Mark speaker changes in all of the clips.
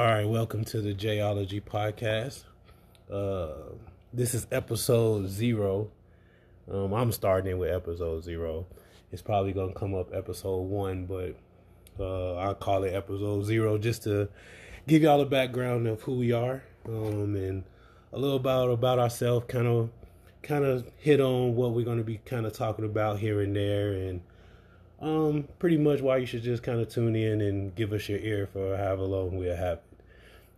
Speaker 1: All right, welcome to the Jayology podcast. Uh, this is episode zero. Um, I'm starting with episode zero. It's probably gonna come up episode one, but uh, I'll call it episode zero just to give y'all a background of who we are um, and a little about about ourselves. Kind of, kind of hit on what we're gonna be kind of talking about here and there, and um, pretty much why you should just kind of tune in and give us your ear for however long have it.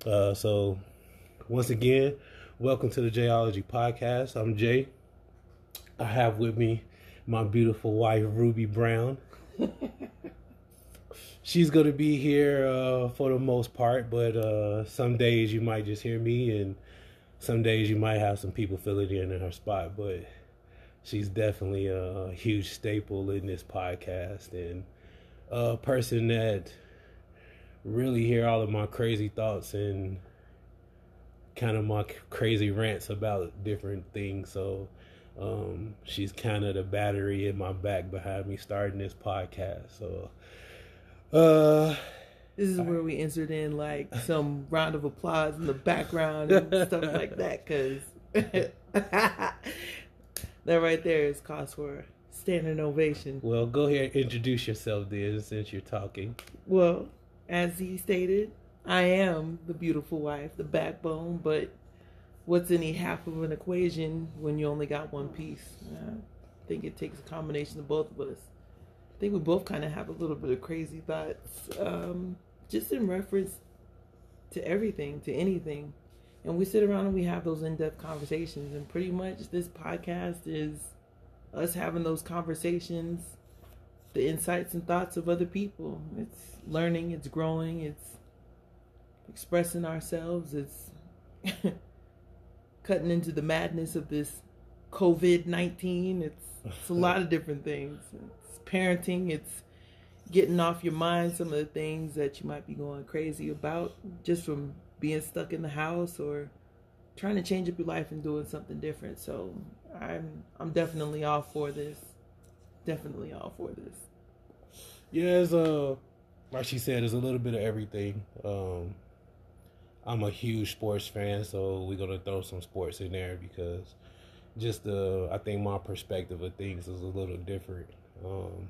Speaker 1: Uh, so, once again, welcome to the Jayology podcast. I'm Jay. I have with me my beautiful wife, Ruby Brown. She's going to be here uh, for the most part, but uh, some days you might just hear me, and some days you might have some people filling in in her spot. But she's definitely a huge staple in this podcast and a person that really hear all of my crazy thoughts and kind of my crazy rants about different things. So um, she's kind of the battery in my back behind me starting this podcast. So uh
Speaker 2: this is where we insert in like some round of applause in the background and stuff like that because that right there is cause for standing ovation.
Speaker 1: Well, go ahead and introduce yourself then since you're talking.
Speaker 2: Well, as he stated, I am the beautiful wife, the backbone, but what's any half of an equation when you only got one piece? I think it takes a combination of both of us. I think we both kind of have a little bit of crazy thoughts, um, just in reference to everything, to anything and we sit around and we have those in-depth conversations and pretty much this podcast is us having those conversations the insights and thoughts of other people it's learning it's growing it's expressing ourselves it's cutting into the madness of this covid-19 it's, it's a lot of different things it's parenting it's getting off your mind some of the things that you might be going crazy about just from being stuck in the house or trying to change up your life and doing something different. So I'm I'm definitely all for this. Definitely all for this.
Speaker 1: Yeah, it's uh like she said, it's a little bit of everything. Um I'm a huge sports fan, so we're gonna throw some sports in there because just the I think my perspective of things is a little different. Um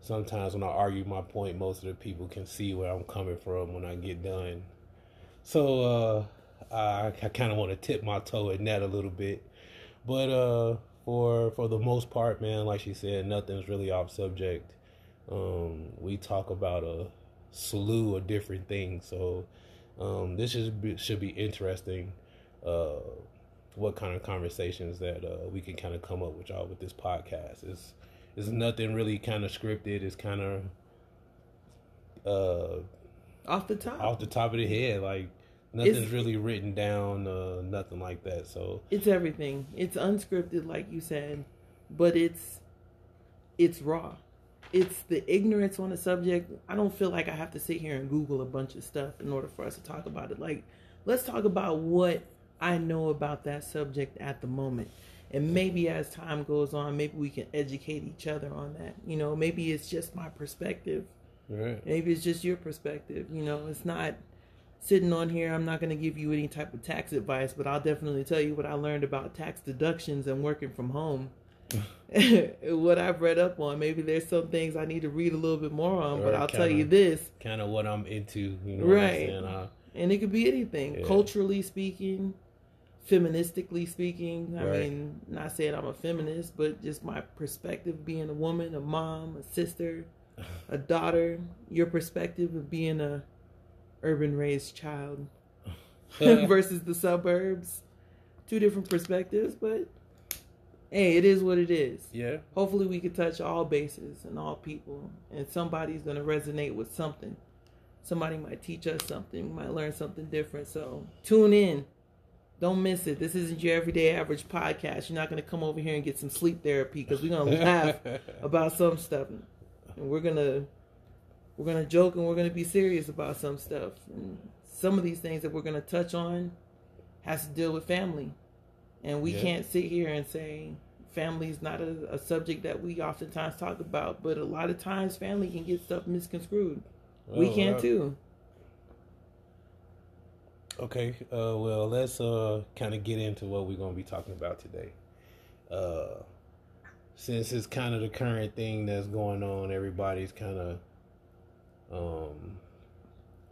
Speaker 1: sometimes when I argue my point, most of the people can see where I'm coming from when I get done so uh, I, I kind of want to tip my toe in that a little bit, but uh, for for the most part, man, like she said, nothing's really off subject. Um, we talk about a slew of different things, so um, this should be, should be interesting. Uh, what kind of conversations that uh, we can kind of come up with y'all with this podcast? It's it's nothing really kind of scripted. It's kind of uh
Speaker 2: off the top,
Speaker 1: off the top of the head, like nothing's it's, really written down, uh, nothing like that. So
Speaker 2: it's everything. It's unscripted, like you said, but it's it's raw. It's the ignorance on the subject. I don't feel like I have to sit here and Google a bunch of stuff in order for us to talk about it. Like, let's talk about what I know about that subject at the moment. And maybe as time goes on, maybe we can educate each other on that. You know, maybe it's just my perspective
Speaker 1: Right.
Speaker 2: Maybe it's just your perspective. You know, it's not sitting on here. I'm not going to give you any type of tax advice, but I'll definitely tell you what I learned about tax deductions and working from home. what I've read up on. Maybe there's some things I need to read a little bit more on, or but I'll kinda, tell you this.
Speaker 1: Kind of what I'm into, you know.
Speaker 2: Right. Uh, and it could be anything, yeah. culturally speaking, feministically speaking. I right. mean, not saying I'm a feminist, but just my perspective being a woman, a mom, a sister, a daughter, your perspective of being a urban raised child versus the suburbs. Two different perspectives, but hey, it is what it is.
Speaker 1: Yeah.
Speaker 2: Hopefully we can touch all bases and all people and somebody's gonna resonate with something. Somebody might teach us something, we might learn something different. So tune in. Don't miss it. This isn't your everyday average podcast. You're not gonna come over here and get some sleep therapy because we're gonna laugh about some stuff and we're gonna we're gonna joke and we're gonna be serious about some stuff. And some of these things that we're gonna touch on has to deal with family, and we yeah. can't sit here and say family is not a, a, subject that we oftentimes talk about. But a lot of times, family can get stuff misconstrued. we can too.
Speaker 1: Okay, uh, well, let's uh, kind of get into what we're going to be talking about today. Uh, since it's kind of the current thing that's going on, everybody's kind of um,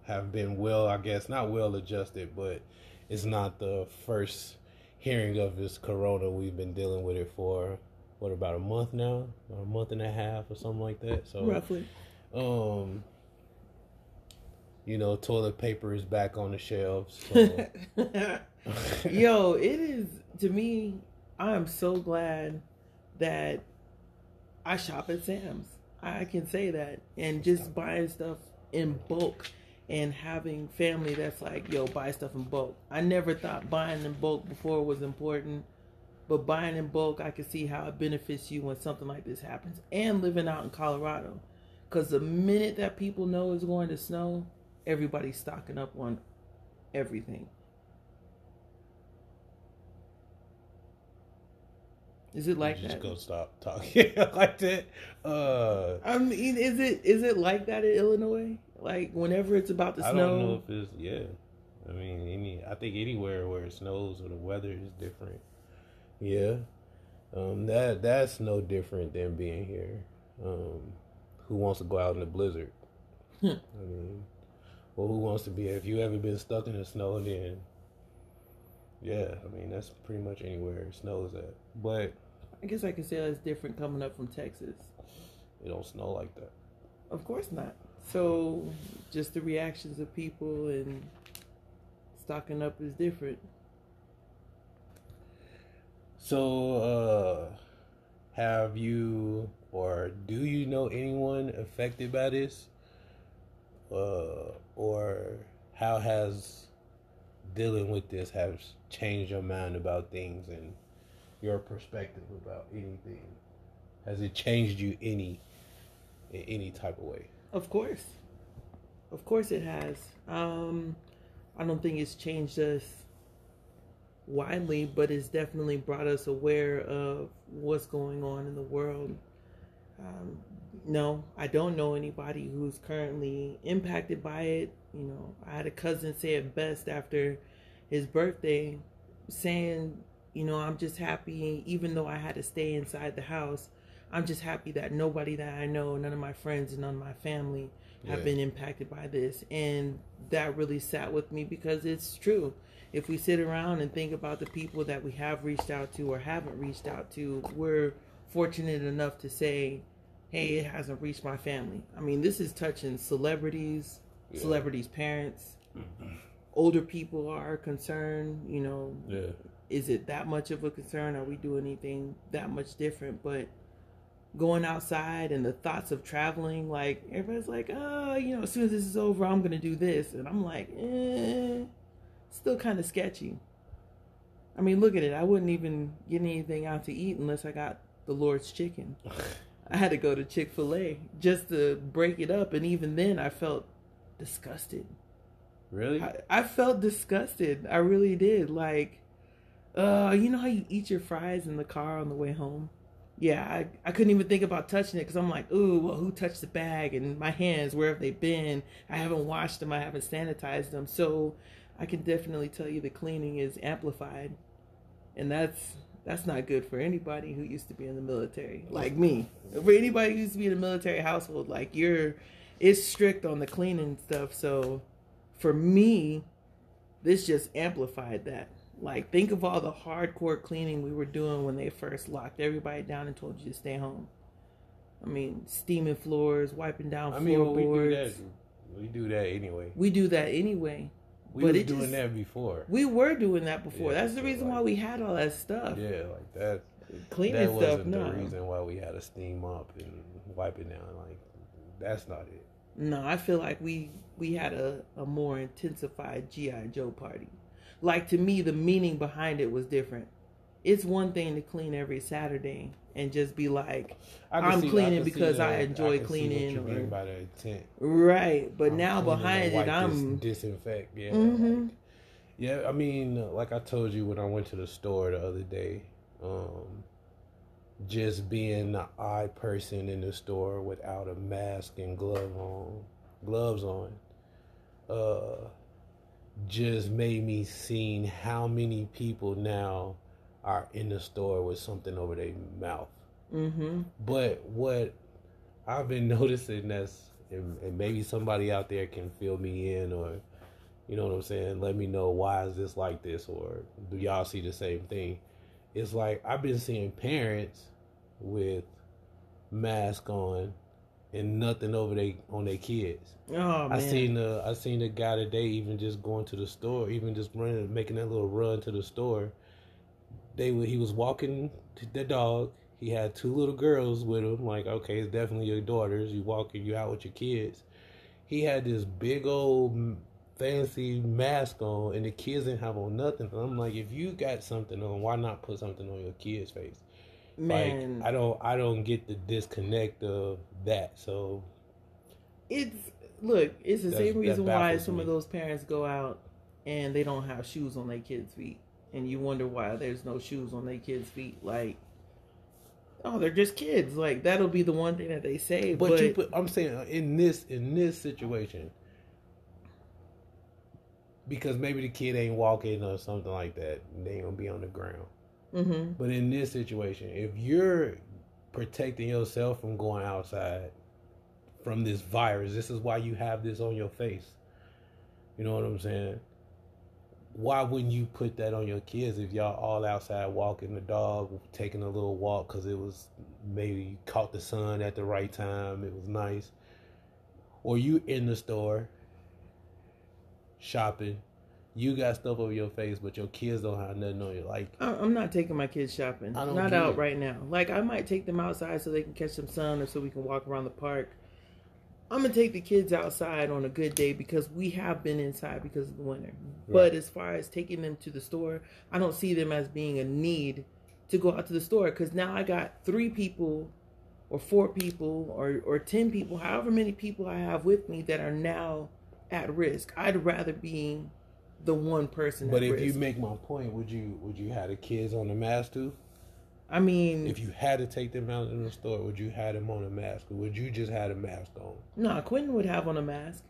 Speaker 1: have been well, I guess, not well adjusted, but it's not the first hearing of this corona. We've been dealing with it for what about a month now, or a month and a half, or something like that. So
Speaker 2: roughly,
Speaker 1: um, you know, toilet paper is back on the shelves. So.
Speaker 2: Yo, it is to me. I am so glad that I shop at Sam's. I can say that, and just buying stuff in bulk and having family that's like, yo, buy stuff in bulk. I never thought buying in bulk before was important, but buying in bulk, I can see how it benefits you when something like this happens. And living out in Colorado, because the minute that people know it's going to snow, everybody's stocking up on everything. Is it like
Speaker 1: just
Speaker 2: that?
Speaker 1: go stop talking like that. Uh,
Speaker 2: I mean, is it is it like that in Illinois? Like whenever it's about to
Speaker 1: I
Speaker 2: snow, I
Speaker 1: don't know if it's yeah. I mean, any I think anywhere where it snows or the weather is different. Yeah, um, that that's no different than being here. Um, who wants to go out in the blizzard?
Speaker 2: Hmm.
Speaker 1: I mean, well, who wants to be? If you ever been stuck in the snow, then yeah, I mean that's pretty much anywhere it snows at. But
Speaker 2: I guess I can say that's different coming up from Texas.
Speaker 1: it don't snow like that.
Speaker 2: Of course not. So just the reactions of people and stocking up is different.
Speaker 1: So, uh, have you or do you know anyone affected by this? Uh, or how has dealing with this has changed your mind about things and your perspective about anything? Has it changed you any in any type of way?
Speaker 2: Of course. Of course it has. Um, I don't think it's changed us widely, but it's definitely brought us aware of what's going on in the world. Um, no, I don't know anybody who's currently impacted by it. You know, I had a cousin say it best after his birthday, saying, you know, I'm just happy, even though I had to stay inside the house, I'm just happy that nobody that I know, none of my friends, and none of my family have
Speaker 1: Yeah.
Speaker 2: been impacted by this. And that really sat with me because it's true. If we sit around and think about the people that we have reached out to or haven't reached out to, we're fortunate enough to say, hey, it hasn't reached my family. I mean, this is touching celebrities,
Speaker 1: Yeah.
Speaker 2: celebrities' parents, mm-hmm. older people are concerned, you know,
Speaker 1: Yeah.
Speaker 2: Is it that much of a concern? Are we doing anything that much different? But going outside and the thoughts of traveling, like everybody's like, oh, you know, as soon as this is over, I'm gonna do this, and I'm like, eh, still kind of sketchy. I mean, look at it. I wouldn't even get anything out to eat unless I got the Lord's chicken. I had to go to Chick Fil A just to break it up, and even then, I felt disgusted.
Speaker 1: Really?
Speaker 2: I, I felt disgusted. I really did. Like, uh, you know how you eat your fries in the car on the way home? Yeah, I, I couldn't even think about touching it because I'm like, ooh, well, who touched the bag? And my hands, where have they been? I haven't washed them. I haven't sanitized them. So I can definitely tell you the cleaning is amplified. And that's that's not good for anybody who used to be in the military, like me. For anybody who used to be in a military household, like you're, it's strict on the cleaning stuff. So for me, this just amplified that. Like, think of all the hardcore cleaning we were doing when they first locked everybody down and told you to stay home. I mean, steaming floors, wiping down
Speaker 1: I mean, we do
Speaker 2: floorboards.
Speaker 1: that. We do that anyway.
Speaker 2: We do that anyway.
Speaker 1: We
Speaker 2: But
Speaker 1: were doing
Speaker 2: just-
Speaker 1: that before.
Speaker 2: We were doing that before.
Speaker 1: Yeah,
Speaker 2: That's the reason
Speaker 1: like-
Speaker 2: why we had all that stuff.
Speaker 1: Yeah, like that.
Speaker 2: Cleaning
Speaker 1: that
Speaker 2: stuff,
Speaker 1: wasn't
Speaker 2: no.
Speaker 1: the reason why we had to steam up and wipe it down. Like that's not it.
Speaker 2: No, I feel like we we had a, a more intensified GI Joe party. Like to me, the meaning behind it was different. It's one thing to clean every Saturday and just be like,
Speaker 1: I
Speaker 2: I'm
Speaker 1: see-
Speaker 2: cleaning
Speaker 1: see
Speaker 2: because I enjoy
Speaker 1: see
Speaker 2: cleaning
Speaker 1: What you
Speaker 2: or-
Speaker 1: mean by the intent?
Speaker 2: right. But
Speaker 1: I'm
Speaker 2: now behind it, I'm
Speaker 1: disinfect. Yeah,
Speaker 2: Mhm.
Speaker 1: like- yeah. I mean, like I told you when I went to the store the other day, um, just being the odd person in the store without a mask and glove on, gloves on, uh, just made me seeing how many people now are in the store with something over their mouth.
Speaker 2: Mm-hmm.
Speaker 1: But what I've been noticing that's and, and maybe somebody out there can fill me in or you know what I'm saying, let me know why is this like this or do y'all see the same thing? It's like I've been seeing parents with mask on and nothing over they on their kids.
Speaker 2: Oh man.
Speaker 1: I seen the I seen the guy today even just going to the store, even just running, making that little run to the store. They were he was walking the dog. He had two little girls with him. Like, okay, it's definitely your daughters. You walking, you out with your kids. He had this big old fancy mask on, and the kids didn't have on nothing. And I'm like, if you got something on, why not put something on your kid's face?
Speaker 2: Man,
Speaker 1: Like, I don't, I don't get the disconnect of that. So
Speaker 2: it's look, it's the same reason why some
Speaker 1: me.
Speaker 2: of those parents go out and they don't have shoes on their kids' feet, and you wonder why there's no shoes on their kids' feet. Like, oh, they're just kids. Like that'll be the one thing that they say.
Speaker 1: But,
Speaker 2: But,
Speaker 1: you put, I'm saying uh, in this in this situation, because maybe the kid ain't walking or something like that, they ain't gonna be on the ground.
Speaker 2: Mhm.
Speaker 1: But in this situation, if you're protecting yourself from going outside from this virus, this is why you have this on your face. You know what I'm saying? Why wouldn't you put that on your kids if y'all all outside walking the dog, taking a little walk because it was maybe you caught the sun at the right time, it was nice, or you in the store shopping, you got stuff over your face, but your kids don't have nothing on you. Like
Speaker 2: I'm not taking my kids shopping.
Speaker 1: I don't
Speaker 2: Not out
Speaker 1: it.
Speaker 2: right now. Like I might take them outside so they can catch some sun or so we can walk around the park. I'm gonna take the kids outside on a good day because we have been inside because of the winter. But as far as taking them to the store, I don't see them as being a need to go out to the store because now I got three people or four people or, or 10 people, however many people I have with me that are now at risk. I'd rather be the one person
Speaker 1: But if
Speaker 2: risk.
Speaker 1: you make my point, would you would you have the kids on the mask too?
Speaker 2: I mean,
Speaker 1: If you had to take them out in the store, would you have them on a mask, or would you just have a mask on?
Speaker 2: No, Quentin would have on a mask.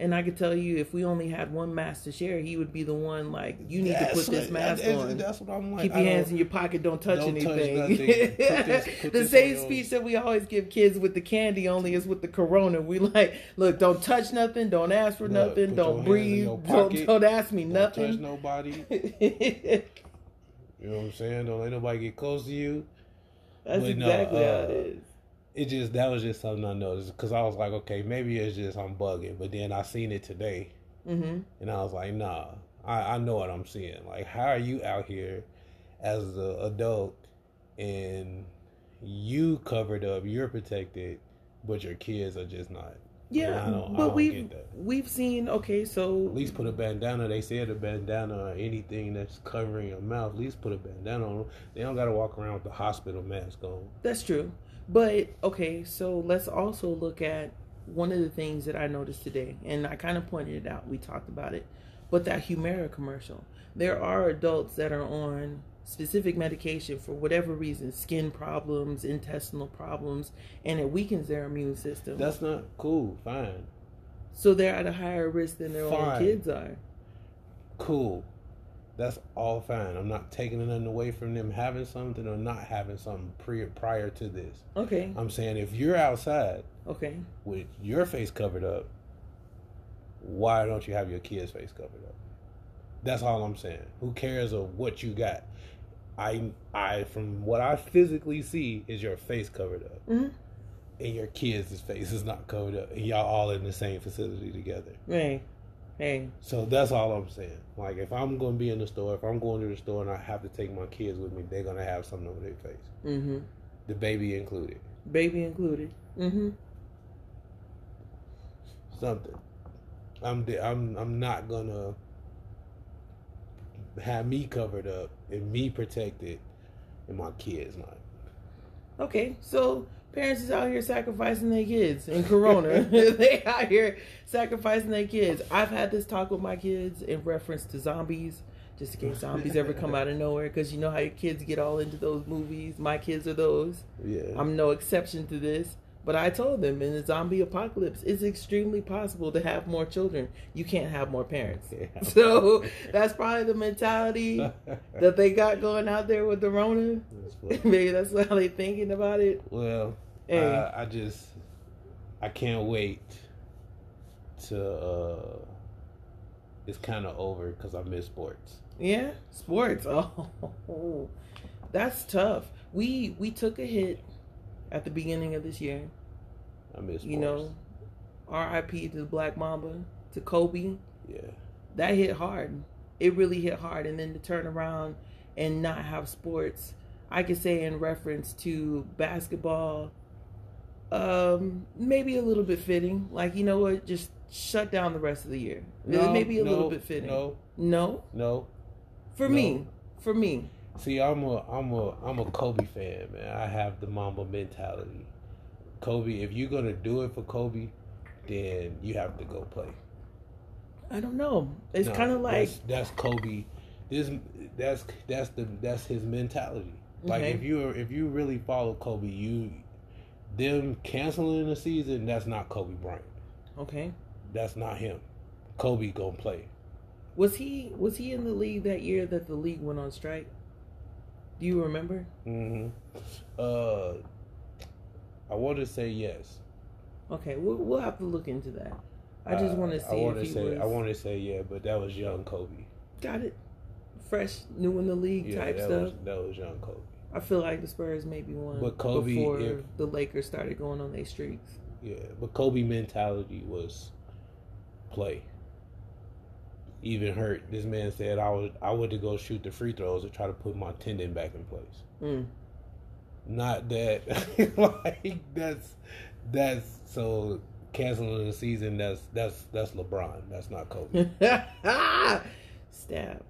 Speaker 2: And I could tell you, if we only had one mask to share, he would be the one like, you need to
Speaker 1: That's
Speaker 2: put this mask
Speaker 1: that's,
Speaker 2: on.
Speaker 1: That's what I'm like.
Speaker 2: Keep your hands in your pocket. Don't touch
Speaker 1: don't
Speaker 2: anything.
Speaker 1: nothing. Put this- put
Speaker 2: the same speech that we always give kids with the candy only is with the corona. We like, look, don't touch nothing. Don't ask for
Speaker 1: Look,
Speaker 2: nothing. Don't breathe. Don't, don't ask me nothing.
Speaker 1: Don't touch nobody. You know what I'm saying? Don't let nobody get close to you. But no,
Speaker 2: exactly how
Speaker 1: uh,
Speaker 2: it is.
Speaker 1: It just that was just something I noticed because I was like, okay, maybe it's just I'm bugging. But then I seen it today,
Speaker 2: hmm
Speaker 1: and I was like, nah, I, I know what I'm seeing. Like, how are you out here as an adult and you covered up, you're protected, but your kids are just not.
Speaker 2: Yeah,
Speaker 1: I don't- I
Speaker 2: but
Speaker 1: don't
Speaker 2: we've
Speaker 1: get that.
Speaker 2: we've seen. Okay, so
Speaker 1: At least put a bandana. They said a bandana or anything that's covering your mouth. At least put a bandana on. They don't got to walk around with the hospital mask on.
Speaker 2: That's true. But okay, so let's also look at one of the things that I noticed today, and I kind of pointed it out. We talked about it, but that Humira commercial. There are adults that are on specific medication for whatever reason, skin problems, intestinal problems, and it weakens their immune system.
Speaker 1: That's not cool. Fine.
Speaker 2: so they're at a higher risk than their own kids are.
Speaker 1: Cool. That's all fine. I'm not taking nothing away from them having something or not having something pre- prior to this.
Speaker 2: Okay,
Speaker 1: I'm saying if you're outside
Speaker 2: okay.
Speaker 1: with your face covered up, why don't you have your kid's face covered up? That's all I'm saying. Who cares of what you got? I I from what I physically see is your face covered up.
Speaker 2: hmm
Speaker 1: And your kids' face is not covered up. And y'all all in the same facility together.
Speaker 2: Hey, hey.
Speaker 1: So that's all I'm saying. Like if I'm gonna be in the store, if I'm going to the store and I have to take my kids with me, they're gonna have something over their face.
Speaker 2: Mm-hmm.
Speaker 1: The baby included.
Speaker 2: Baby included. Mm-hmm.
Speaker 1: something. I'm di- I'm I'm not gonna have me covered up and me protected and my kids not.
Speaker 2: Okay, so parents is out here sacrificing their kids in Corona. they out here sacrificing their kids. I've had this talk with my kids in reference to zombies, just in case zombies ever come out of nowhere. Because you know how your kids get all into those movies. My kids are those.
Speaker 1: Yeah.
Speaker 2: I'm no exception to this. But I told them in the zombie apocalypse, it's extremely possible to have more children. You can't have more parents.
Speaker 1: Yeah.
Speaker 2: So that's probably the mentality that they got going out there with the Rona.
Speaker 1: That's.
Speaker 2: Maybe that's how they're thinking about it.
Speaker 1: well,
Speaker 2: Hey.
Speaker 1: uh, I just I can't wait to. uh It's kind of over because I miss sports.
Speaker 2: Yeah, sports. Oh, that's tough. We we took a hit at the beginning of this year.
Speaker 1: I miss.
Speaker 2: You know, R.I.P. to the Black Mamba, to Kobe.
Speaker 1: Yeah.
Speaker 2: That hit hard. It really hit hard. And then to turn around and not have sports, I could say in reference to basketball, um, maybe a little bit fitting. Like you know what, just shut down the rest of the year.
Speaker 1: No,
Speaker 2: maybe a little bit fitting.
Speaker 1: No,
Speaker 2: no,
Speaker 1: no.
Speaker 2: for
Speaker 1: No.
Speaker 2: me, for me.
Speaker 1: See, I'm a I'm a I'm a Kobe fan, man. I have the Mamba mentality. Kobe, if you're gonna do it for Kobe, then you have to go play.
Speaker 2: I don't know. It's
Speaker 1: No,
Speaker 2: kind of like
Speaker 1: that's, that's Kobe. This that's that's the that's his mentality. Like
Speaker 2: Okay.
Speaker 1: if you if you really follow Kobe, you them canceling the season. That's not Kobe Bryant.
Speaker 2: okay.
Speaker 1: That's not him. Kobe gonna play.
Speaker 2: Was he was he in the league that year that the league went on strike? Do you remember?
Speaker 1: hmm Uh, I want to say yes.
Speaker 2: Okay, we'll, we'll have to look into that. I just
Speaker 1: Uh,
Speaker 2: want to see.
Speaker 1: I
Speaker 2: want
Speaker 1: to say
Speaker 2: was
Speaker 1: I want to say yeah, but that was young Kobe.
Speaker 2: got it, fresh, new in the league
Speaker 1: Yeah,
Speaker 2: type
Speaker 1: that
Speaker 2: stuff.
Speaker 1: was that was young Kobe.
Speaker 2: I feel like the Spurs maybe won
Speaker 1: But Kobe,
Speaker 2: before
Speaker 1: if-
Speaker 2: the Lakers started going on their streaks.
Speaker 1: Yeah, but Kobe mentality was play. Even hurt. This man said I was I went to go shoot the free throws to try to put my tendon back in place.
Speaker 2: Mm.
Speaker 1: Not that like that's that's so canceling the season. That's that's that's LeBron. That's not Kobe.
Speaker 2: Stab.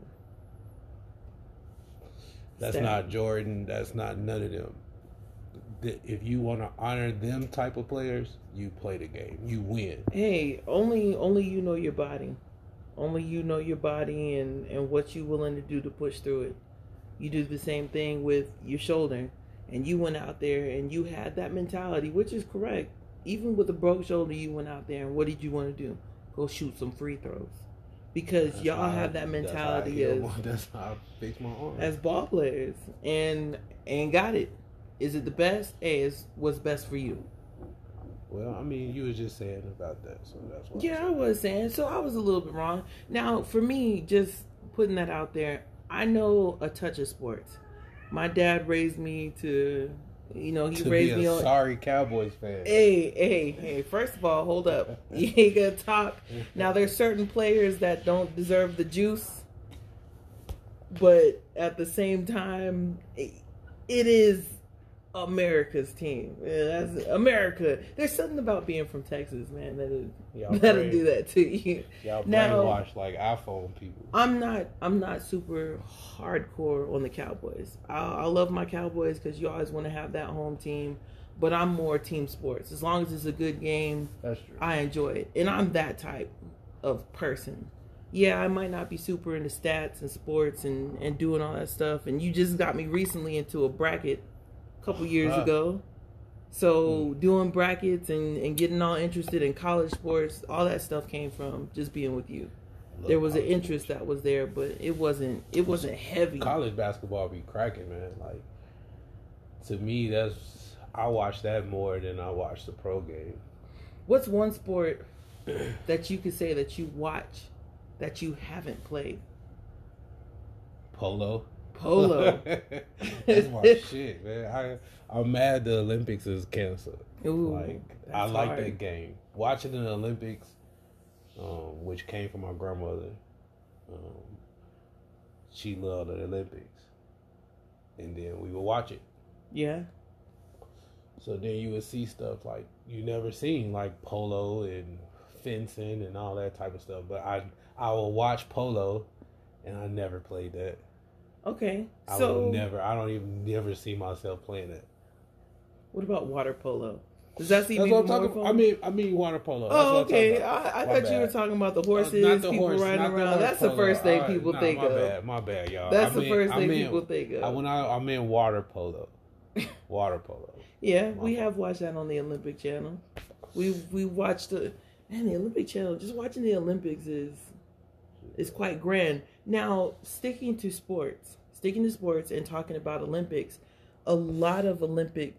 Speaker 1: That's
Speaker 2: Stab.
Speaker 1: not Jordan. That's not none of them. If you want to honor them type of players, you play the game. You win.
Speaker 2: Hey, only only you know your body. Only you know your body and and what you willing to do to push through it. You do the same thing with your shoulder, and you went out there and you had that mentality, which is correct. Even with a broke shoulder, you went out there and what did you want to do? Go shoot some free throws, because
Speaker 1: That's
Speaker 2: y'all
Speaker 1: how I-
Speaker 2: have that
Speaker 1: that's
Speaker 2: mentality
Speaker 1: heal
Speaker 2: as
Speaker 1: That's how I fix my arm.
Speaker 2: as ball players, and and got it. Is it the best? Hey, it's what's best for you.
Speaker 1: Well, I mean, you was just saying about that, so that's why.
Speaker 2: Yeah, I was saying. So I was a little bit wrong. Now, for me, just putting that out there, I know a touch of sports. My dad raised me to, you know, he
Speaker 1: to
Speaker 2: raised
Speaker 1: be
Speaker 2: me
Speaker 1: a
Speaker 2: on.
Speaker 1: sorry Cowboys fan.
Speaker 2: Hey, hey, hey! First of all, hold up. You ain't gonna talk. Now, there's certain players that don't deserve the juice, but at the same time, it is America's team. Yeah, that's America. There's something about being from Texas, man. That is
Speaker 1: Y'all
Speaker 2: that'll
Speaker 1: brain-
Speaker 2: do that to you.
Speaker 1: Y'all
Speaker 2: Now-
Speaker 1: brainwashed like iPhone people.
Speaker 2: I'm not. I'm not super hardcore on the Cowboys. I, I love my Cowboys because you always want to have that home team. But I'm more team sports. As long as it's a good game,
Speaker 1: That's true.
Speaker 2: I enjoy it, and I'm that type of person. Yeah, I might not be super into stats and sports and and doing all that stuff. And you just got me recently into a bracket a couple years ago. So hmm. doing brackets and and getting all interested in college sports, all that stuff came from just being with you there was an interest that was there, but it wasn't it wasn't heavy.
Speaker 1: college basketball be cracking, man. Like to me, that's I watch that more than I watch the pro game.
Speaker 2: What's one sport that you could say that you watch that you haven't played?
Speaker 1: Polo.
Speaker 2: Polo.
Speaker 1: that's my shit, man. I I'm mad the Olympics is canceled.
Speaker 2: Ooh,
Speaker 1: like I like
Speaker 2: hard.
Speaker 1: that game. Watching the Olympics, um, which came from my grandmother. Um, she loved the Olympics, and then we would watch it.
Speaker 2: Yeah.
Speaker 1: So then you would see stuff like you never seen, like polo and fencing and all that type of stuff. But I I will watch polo, and I never played that.
Speaker 2: Okay.
Speaker 1: I
Speaker 2: so
Speaker 1: never. I don't even never see myself playing it.
Speaker 2: what about water polo? Does that seem
Speaker 1: That's what I'm talking.
Speaker 2: fun?
Speaker 1: I mean, I mean water polo. That's
Speaker 2: Oh, okay. I, I
Speaker 1: My
Speaker 2: thought you were talking about the
Speaker 1: Uh,
Speaker 2: horses,
Speaker 1: not the
Speaker 2: people
Speaker 1: horse,
Speaker 2: riding around. That's the first thing
Speaker 1: right,
Speaker 2: people
Speaker 1: nah,
Speaker 2: think
Speaker 1: my
Speaker 2: of.
Speaker 1: Bad, my bad, y'all.
Speaker 2: That's
Speaker 1: I
Speaker 2: the first
Speaker 1: I
Speaker 2: thing people think of.
Speaker 1: I, when I I meant water polo, water polo.
Speaker 2: Yeah, we have watched that on the Olympic Channel. We we watched the man the Olympic Channel. Just watching the Olympics is is quite grand. Now sticking to sports, sticking to sports, and talking about Olympics, a lot of Olympic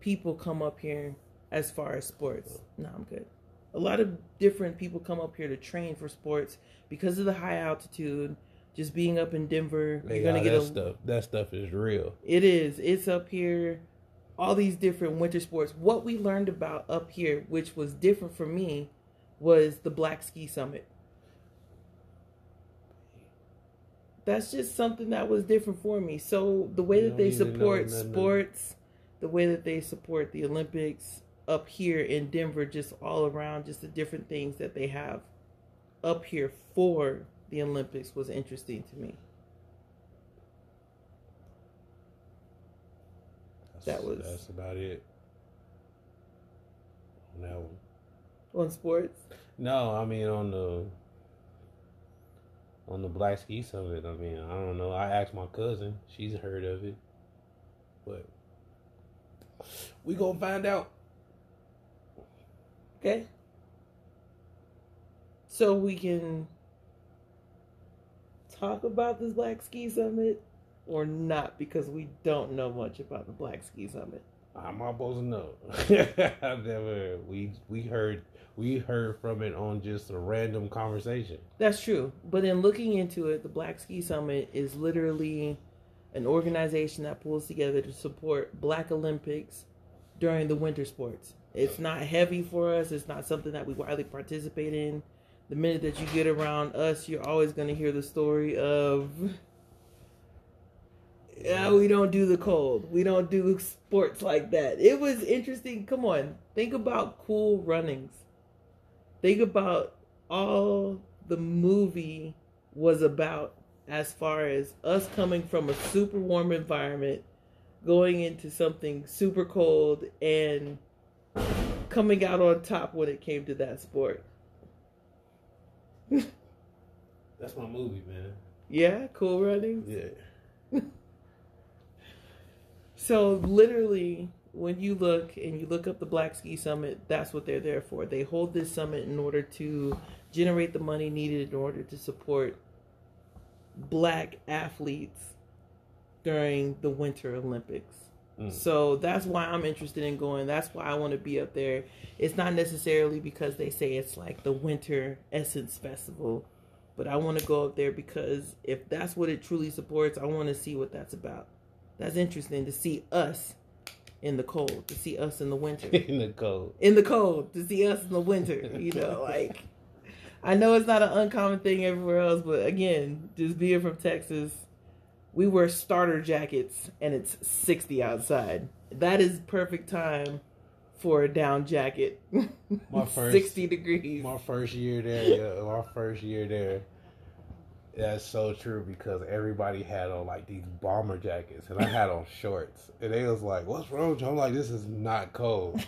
Speaker 2: people come up here as far as sports. No, I'm good. A lot of different people come up here to train for sports because of the high altitude. Just being up in Denver,
Speaker 1: They
Speaker 2: you're gonna get
Speaker 1: that
Speaker 2: a
Speaker 1: stuff. That stuff is real.
Speaker 2: it is. It's up here. All these different winter sports. What we learned about up here, which was different for me, was the Black Ski Summit. That's just something that was different for me. So the way
Speaker 1: You
Speaker 2: that they support sports, the way that they support the Olympics up here in Denver, just all around, just the different things that they have up here for the Olympics was interesting to me.
Speaker 1: That's,
Speaker 2: That was-
Speaker 1: That's about it. On that one.
Speaker 2: On sports,
Speaker 1: No, I mean on the on the Black Ski Summit. I mean, I don't know. I asked my cousin; she's heard of it, but we gonna find out.
Speaker 2: Okay. So we can talk about this Black Ski Summit or not because we don't know much about the Black Ski Summit.
Speaker 1: I'm not supposed to know. I've never. We we heard we heard from it on just a random conversation.
Speaker 2: That's true. But in looking into it, the Black Ski Summit is literally an organization that pulls together to support Black Olympics during the winter sports. It's not heavy for us, it's not something that we widely participate in. The minute that you get around us, you're always going to hear the story of yeah, we don't do the cold. We don't do sports like that. It was interesting. Come on. Think about cool runnings. Think about all the movie was about as far as us coming from a super warm environment, going into something super cold, and coming out on top when it came to that sport.
Speaker 1: That's my movie, man.
Speaker 2: Yeah, cool running.
Speaker 1: Yeah.
Speaker 2: So literally, when you look and you look up the Black Ski Summit, that's what they're there for. They hold this summit in order to generate the money needed in order to support black athletes during the Winter Olympics.
Speaker 1: Mm.
Speaker 2: So that's why I'm interested in going. That's why I want to be up there. It's not necessarily because they say it's like the Winter Essence Festival, but I want to go up there because if that's what it truly supports, I want to see what that's about. That's interesting to see us in the cold, to see us in the winter.
Speaker 1: in the cold.
Speaker 2: in the cold, to see us in the winter, you know, like I know it's not an uncommon thing everywhere else, but again, just being from Texas, we wear starter jackets and it's 60 outside. That is perfect time for a down jacket.
Speaker 1: My first-
Speaker 2: 60 degrees.
Speaker 1: My first year there, yeah, my first year there. That's so true because everybody had on like these bomber jackets and I had on shorts. And they was like, What's wrong with you? I'm like, This is not cold.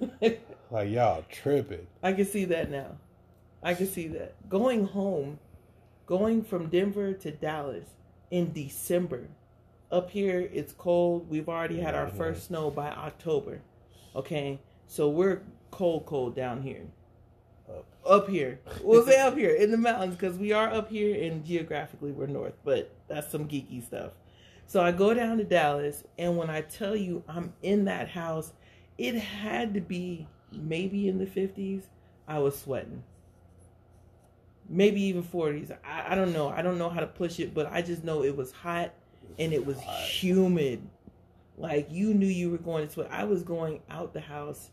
Speaker 1: Like y'all tripping.
Speaker 2: I can see that now. I can see that. Going home, going from Denver to Dallas in December. Up here, it's cold. We've already had our first snow by October. Okay, so we're cold, cold down here.
Speaker 1: Up.
Speaker 2: Up here. We'll say up here in the mountains because we are up here and geographically we're north, but that's some geeky stuff. So I go down to Dallas, and when I tell you I'm in that house, it had to be maybe in the 50s. I was sweating. Maybe even 40s. I, I don't know. I don't know how to push it, but I just know it was hot and it was humid. Like you knew you were going to sweat. I was going out the house,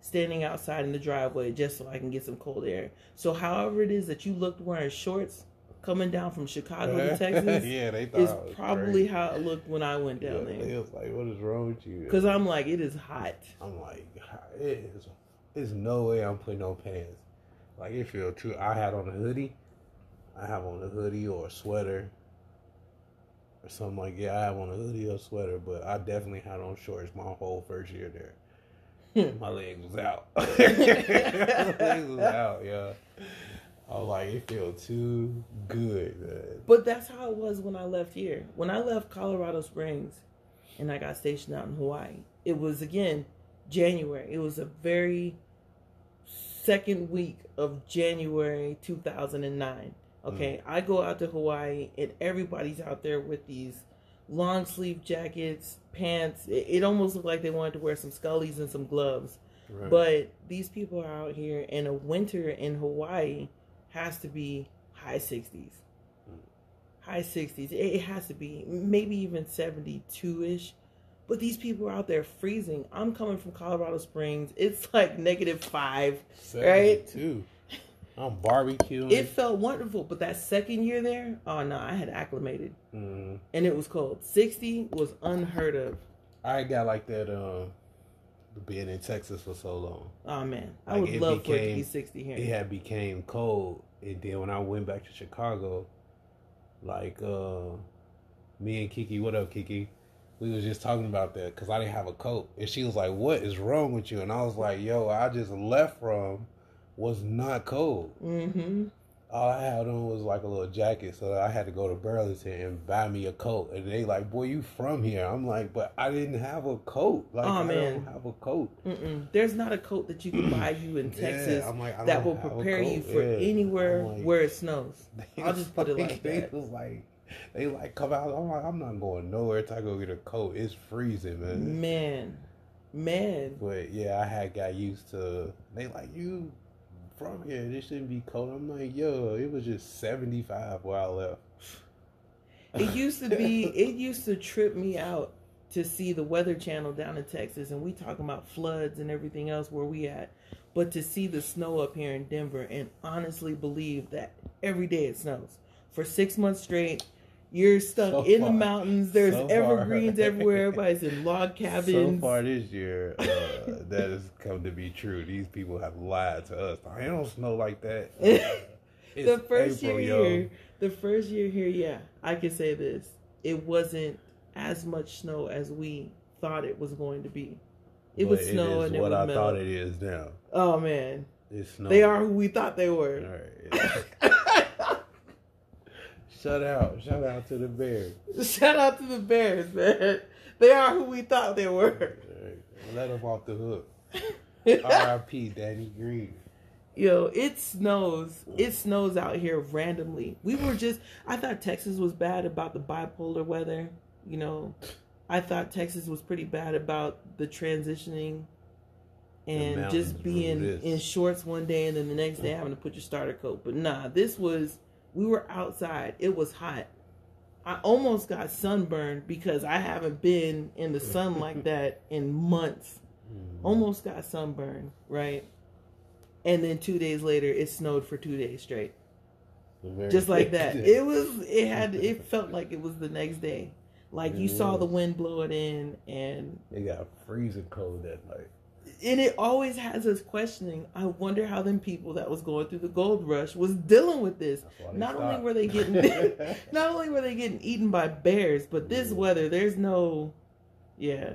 Speaker 2: standing outside in the driveway just so I can get some cold air. So, however it is that you looked wearing shorts coming down from Chicago to Texas
Speaker 1: yeah, they thought
Speaker 2: is probably
Speaker 1: crazy.
Speaker 2: how it looked when I went down
Speaker 1: They
Speaker 2: there.
Speaker 1: was like, What is wrong with you?
Speaker 2: Because I'm like, it is hot.
Speaker 1: I'm like, it is. There's no way I'm putting no pants. Like it feel too. I had on a hoodie. I have on a hoodie or a sweater or something like. Yeah, I have on a hoodie or a sweater, but I definitely had on shorts my whole first year there. my legs was out. my legs was out. Yeah. I was like, it feel too good. Man.
Speaker 2: But that's how it was when I left here. When I left Colorado Springs and I got stationed out in Hawaii, it was again January. It was a very second week of January 2009. Okay, mm. I go out to Hawaii and everybody's out there with these long sleeve jackets, pants. It, it almost looked like they wanted to wear some scullies and some gloves.
Speaker 1: Right.
Speaker 2: But these people are out here, and a winter in Hawaii has to be high 60s. High 60s. It, it has to be maybe even 72 ish. But these people are out there freezing. I'm coming from Colorado Springs. It's like negative five. right?
Speaker 1: I'm barbecuing.
Speaker 2: It felt wonderful. But that second year there, oh no, I had acclimated.
Speaker 1: Mhm.
Speaker 2: And it was cold. 60 was unheard of.
Speaker 1: I got like that. Um, being in Texas for so long,
Speaker 2: Oh man. I
Speaker 1: Like,
Speaker 2: would
Speaker 1: it
Speaker 2: love for it to be 60 here.
Speaker 1: it had became cold, and then when I went back to Chicago, like uh, me and Kiki, what up, Kiki? We was just talking about that because I didn't have a coat, and she was like, "What is wrong with you?" And I was like, "Yo, I just left from was not cold.
Speaker 2: Mm-hmm.
Speaker 1: All I had on was like a little jacket, so I had to go to Burlington and buy me a coat. And they like, "Boy, you from here?" I'm like, "But I didn't have a coat. Like,
Speaker 2: Aw,
Speaker 1: I
Speaker 2: Oh, man.
Speaker 1: don't have a coat."
Speaker 2: Mm-mm. There's not a coat that you can buy you in Texas
Speaker 1: Yeah, like,
Speaker 2: that will prepare you for
Speaker 1: Yeah.
Speaker 2: anywhere
Speaker 1: like-
Speaker 2: where it snows. I'll just put it like that.
Speaker 1: was like, they like come out. I'm like, I'm not going nowhere till I go get a coat. It's freezing, man.
Speaker 2: Man, man.
Speaker 1: But yeah, I had got used to. They like you from here. This shouldn't be cold. I'm like, yo, it was just 75 where I left.
Speaker 2: It used to be. It used to trip me out to see the Weather Channel down in Texas, and we talking about floods and everything else where we at. But to see the snow up here in Denver and honestly believe that every day it snows for six months straight. You're stuck
Speaker 1: So
Speaker 2: in the mountains. There's
Speaker 1: So far.
Speaker 2: evergreens everywhere. Everybody's in log cabins.
Speaker 1: So far this year, uh, that has come to be true. These people have lied to us. I don't snow like that.
Speaker 2: the first
Speaker 1: April,
Speaker 2: year
Speaker 1: yo.
Speaker 2: here, the first year here, yeah, I can say this: it wasn't as much snow as we thought it was going to be. It
Speaker 1: But
Speaker 2: would snow and it
Speaker 1: what
Speaker 2: would
Speaker 1: I
Speaker 2: melt.
Speaker 1: thought it is now.
Speaker 2: Oh man,
Speaker 1: It's snow.
Speaker 2: they are who we thought they were.
Speaker 1: Shut out. Shout out to the Bears.
Speaker 2: Shout out to the Bears, man. They are who we thought they were.
Speaker 1: Let them off the hook. R.I.P. Denny Green.
Speaker 2: Yo, it snows. It snows out here randomly. We were just I thought Texas was bad about the bipolar weather. You know, I thought Texas was pretty bad about the transitioning and
Speaker 1: mountains
Speaker 2: just being in shorts one day and then the next day having to put your starter coat. But nah, this was we were outside. It was hot. I almost got sunburned because I haven't been in the sun like that in months mm. almost got sunburned, right? And then two days later, it snowed for two days straight, just like that. It was, it had, it felt like it was the next day. Like you saw the wind blow it in, and
Speaker 1: It got freezing cold that night.
Speaker 2: And it always has us questioning. I wonder how them people that was going through the gold rush was dealing with this.
Speaker 1: That's
Speaker 2: Not only were they getting, not only were they getting eaten by bears, but this
Speaker 1: Yeah.
Speaker 2: weather, there's no, yeah.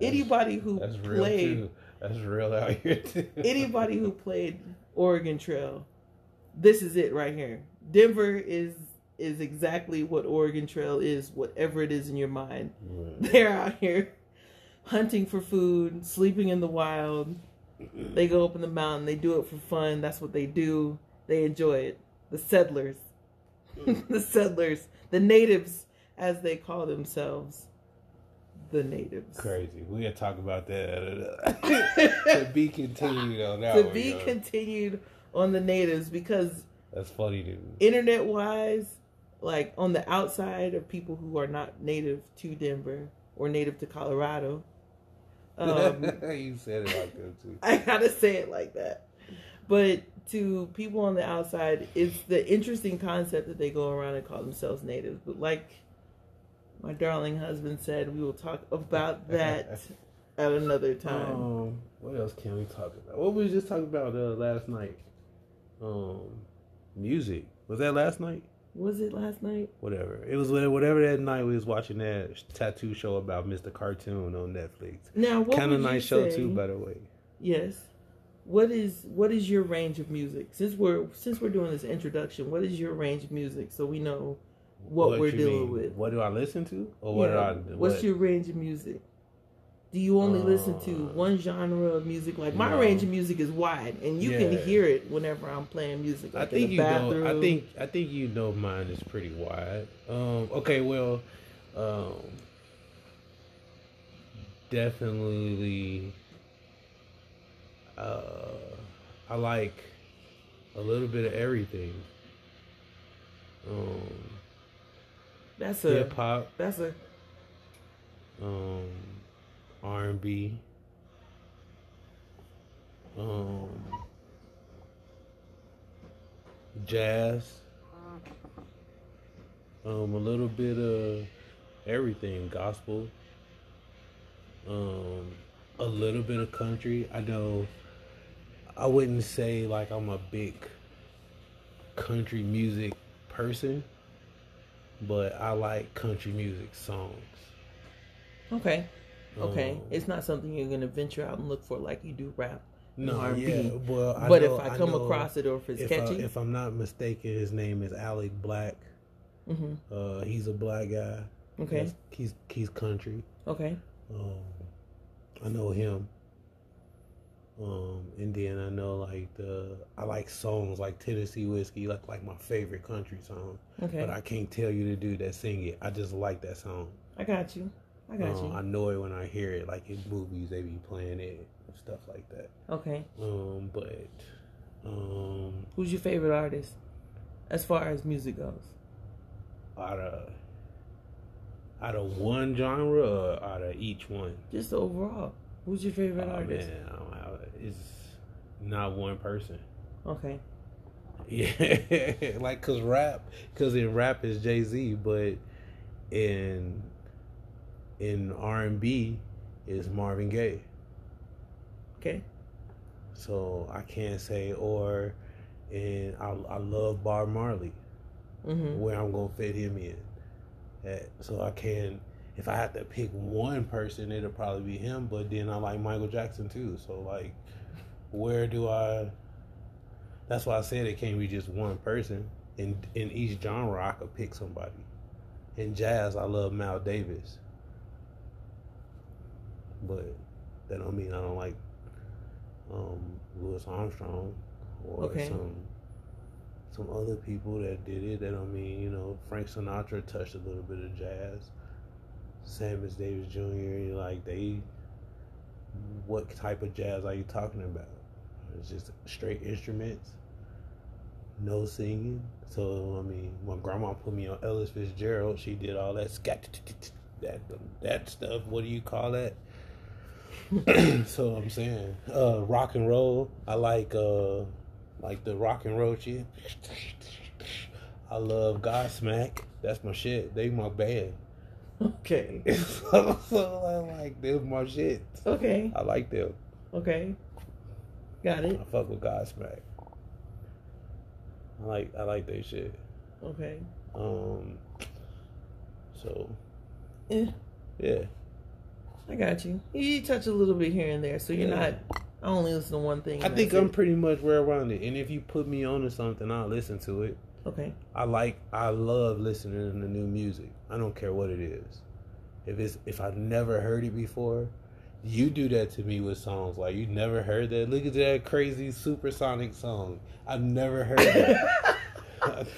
Speaker 2: Anybody who
Speaker 1: That's real
Speaker 2: played
Speaker 1: too. That's real out here too.
Speaker 2: anybody who played Oregon Trail, this is it right here. Denver is is exactly what Oregon Trail is, whatever it is in your mind.
Speaker 1: Right.
Speaker 2: They're out here hunting for food, sleeping in the wild. They go up in the mountain, they do it for fun. That's what they do. They enjoy it. The settlers. the settlers. The natives, as they call themselves. The natives.
Speaker 1: Crazy. We'll talk about that. to be continued on that
Speaker 2: to
Speaker 1: one,
Speaker 2: be continued on the natives because
Speaker 1: That's funny to
Speaker 2: internet wise, like on the outside of people who are not native to Denver or native to Colorado, um,
Speaker 1: you said it like that too.
Speaker 2: I gotta say it like that. But to people on the outside, it's the interesting concept that they go around and call themselves natives. But like my darling husband said, we will talk about that at another time.
Speaker 1: Um, what else can we talk about? What we just talking about uh, last night? Um, music. Was that last night?
Speaker 2: Was it last night?
Speaker 1: Whatever. It was whatever that night we was watching that tattoo show about Mr. Cartoon on Netflix.
Speaker 2: Now, what
Speaker 1: Kind of nice show too, by the way.
Speaker 2: Yes. What is what is your range of music? Since we're since we're doing this introduction, what is your range of music so we know what, we're dealing
Speaker 1: mean?
Speaker 2: with?
Speaker 1: What do I listen to, or what
Speaker 2: Yeah.
Speaker 1: do I?
Speaker 2: What's your range of music? Do you only listen to
Speaker 1: Uh,
Speaker 2: one genre of music? Like my
Speaker 1: no.
Speaker 2: range of music is wide, and you can hear it whenever I'm playing music. Like
Speaker 1: I think
Speaker 2: in
Speaker 1: you
Speaker 2: the
Speaker 1: know. I think I think you know mine is pretty wide. Um, okay, well, um, definitely. Uh, I like a little bit of everything. Um,
Speaker 2: that's a
Speaker 1: hip hop,
Speaker 2: that's a
Speaker 1: um, R and B, um, jazz, um, a little bit of everything, gospel, um, a little bit of country. I know I wouldn't say like I'm a big country music person, but I like country music songs.
Speaker 2: okay. Okay,
Speaker 1: Um,
Speaker 2: it's not something you're gonna venture out and look for like you do rap.
Speaker 1: No,
Speaker 2: R&B.
Speaker 1: yeah, well, I
Speaker 2: but
Speaker 1: know-
Speaker 2: if I come
Speaker 1: know
Speaker 2: across it or if it's
Speaker 1: if, I,
Speaker 2: catchy,
Speaker 1: if I'm not mistaken, his name is Alec Black.
Speaker 2: Mm-hmm.
Speaker 1: Uh, he's a black guy.
Speaker 2: okay,
Speaker 1: He's he's, he's country.
Speaker 2: okay,
Speaker 1: Um, I know him. Um, and then I know like the I like songs like Tennessee Whiskey, like like my favorite country song.
Speaker 2: okay.
Speaker 1: But I can't tell you the dude that sing it. I just like that song.
Speaker 2: I got you. I got
Speaker 1: Um,
Speaker 2: you.
Speaker 1: I know it when I hear it. Like in movies, they be playing it and stuff like that.
Speaker 2: Okay.
Speaker 1: Um, but um,
Speaker 2: Who's your favorite artist as far as music goes?
Speaker 1: out of out of one genre or out of each one?
Speaker 2: Just overall. Who's your favorite
Speaker 1: Oh,
Speaker 2: artist?
Speaker 1: man, have, it's not one person.
Speaker 2: Okay.
Speaker 1: Yeah, like cause rap, cause in rap is Jay Z, but in in R and B is Marvin Gaye.
Speaker 2: Okay.
Speaker 1: So I can't say or, and I I love Bob Marley.
Speaker 2: Mm-hmm.
Speaker 1: where I'm gonna fit him in. At. So I can, if I had to pick one person, it'll probably be him. But then I like Michael Jackson too. So like, where do I? That's why I said it can't be just one person. In in each genre, I could pick somebody. In jazz, I love Miles Davis, but that don't mean I don't like um, Louis Armstrong or
Speaker 2: Okay.
Speaker 1: some some other people that did it. That don't mean you know Frank Sinatra touched a little bit of jazz. Sammy Davis Jr. Like they, what type of jazz are you talking about? It's just straight instruments, no singing. So I mean, my grandma put me on Ella Fitzgerald. She did all that scat that that stuff. What do you call that? so I'm saying, uh, rock and roll. I like uh, like the rock and roll shit. I love Godsmack. That's my shit. They my band.
Speaker 2: Okay.
Speaker 1: so, so I like them my shit.
Speaker 2: Okay.
Speaker 1: I like them.
Speaker 2: Okay. Got it.
Speaker 1: I fuck with Godsmack. I like I like their shit.
Speaker 2: Okay.
Speaker 1: Um. So
Speaker 2: Eh,
Speaker 1: yeah,
Speaker 2: I got you. You touch a little bit here and there, so you're
Speaker 1: Yeah.
Speaker 2: not. I only listen to one thing.
Speaker 1: I think I'm
Speaker 2: it.
Speaker 1: pretty much well rounded. And if you put me on to something, I'll listen to it.
Speaker 2: Okay.
Speaker 1: I like I love listening to new music. I don't care what it is. If it's if I've never heard it before, you do that to me with songs. Like you never heard that. Look at that crazy supersonic song. I've never heard that.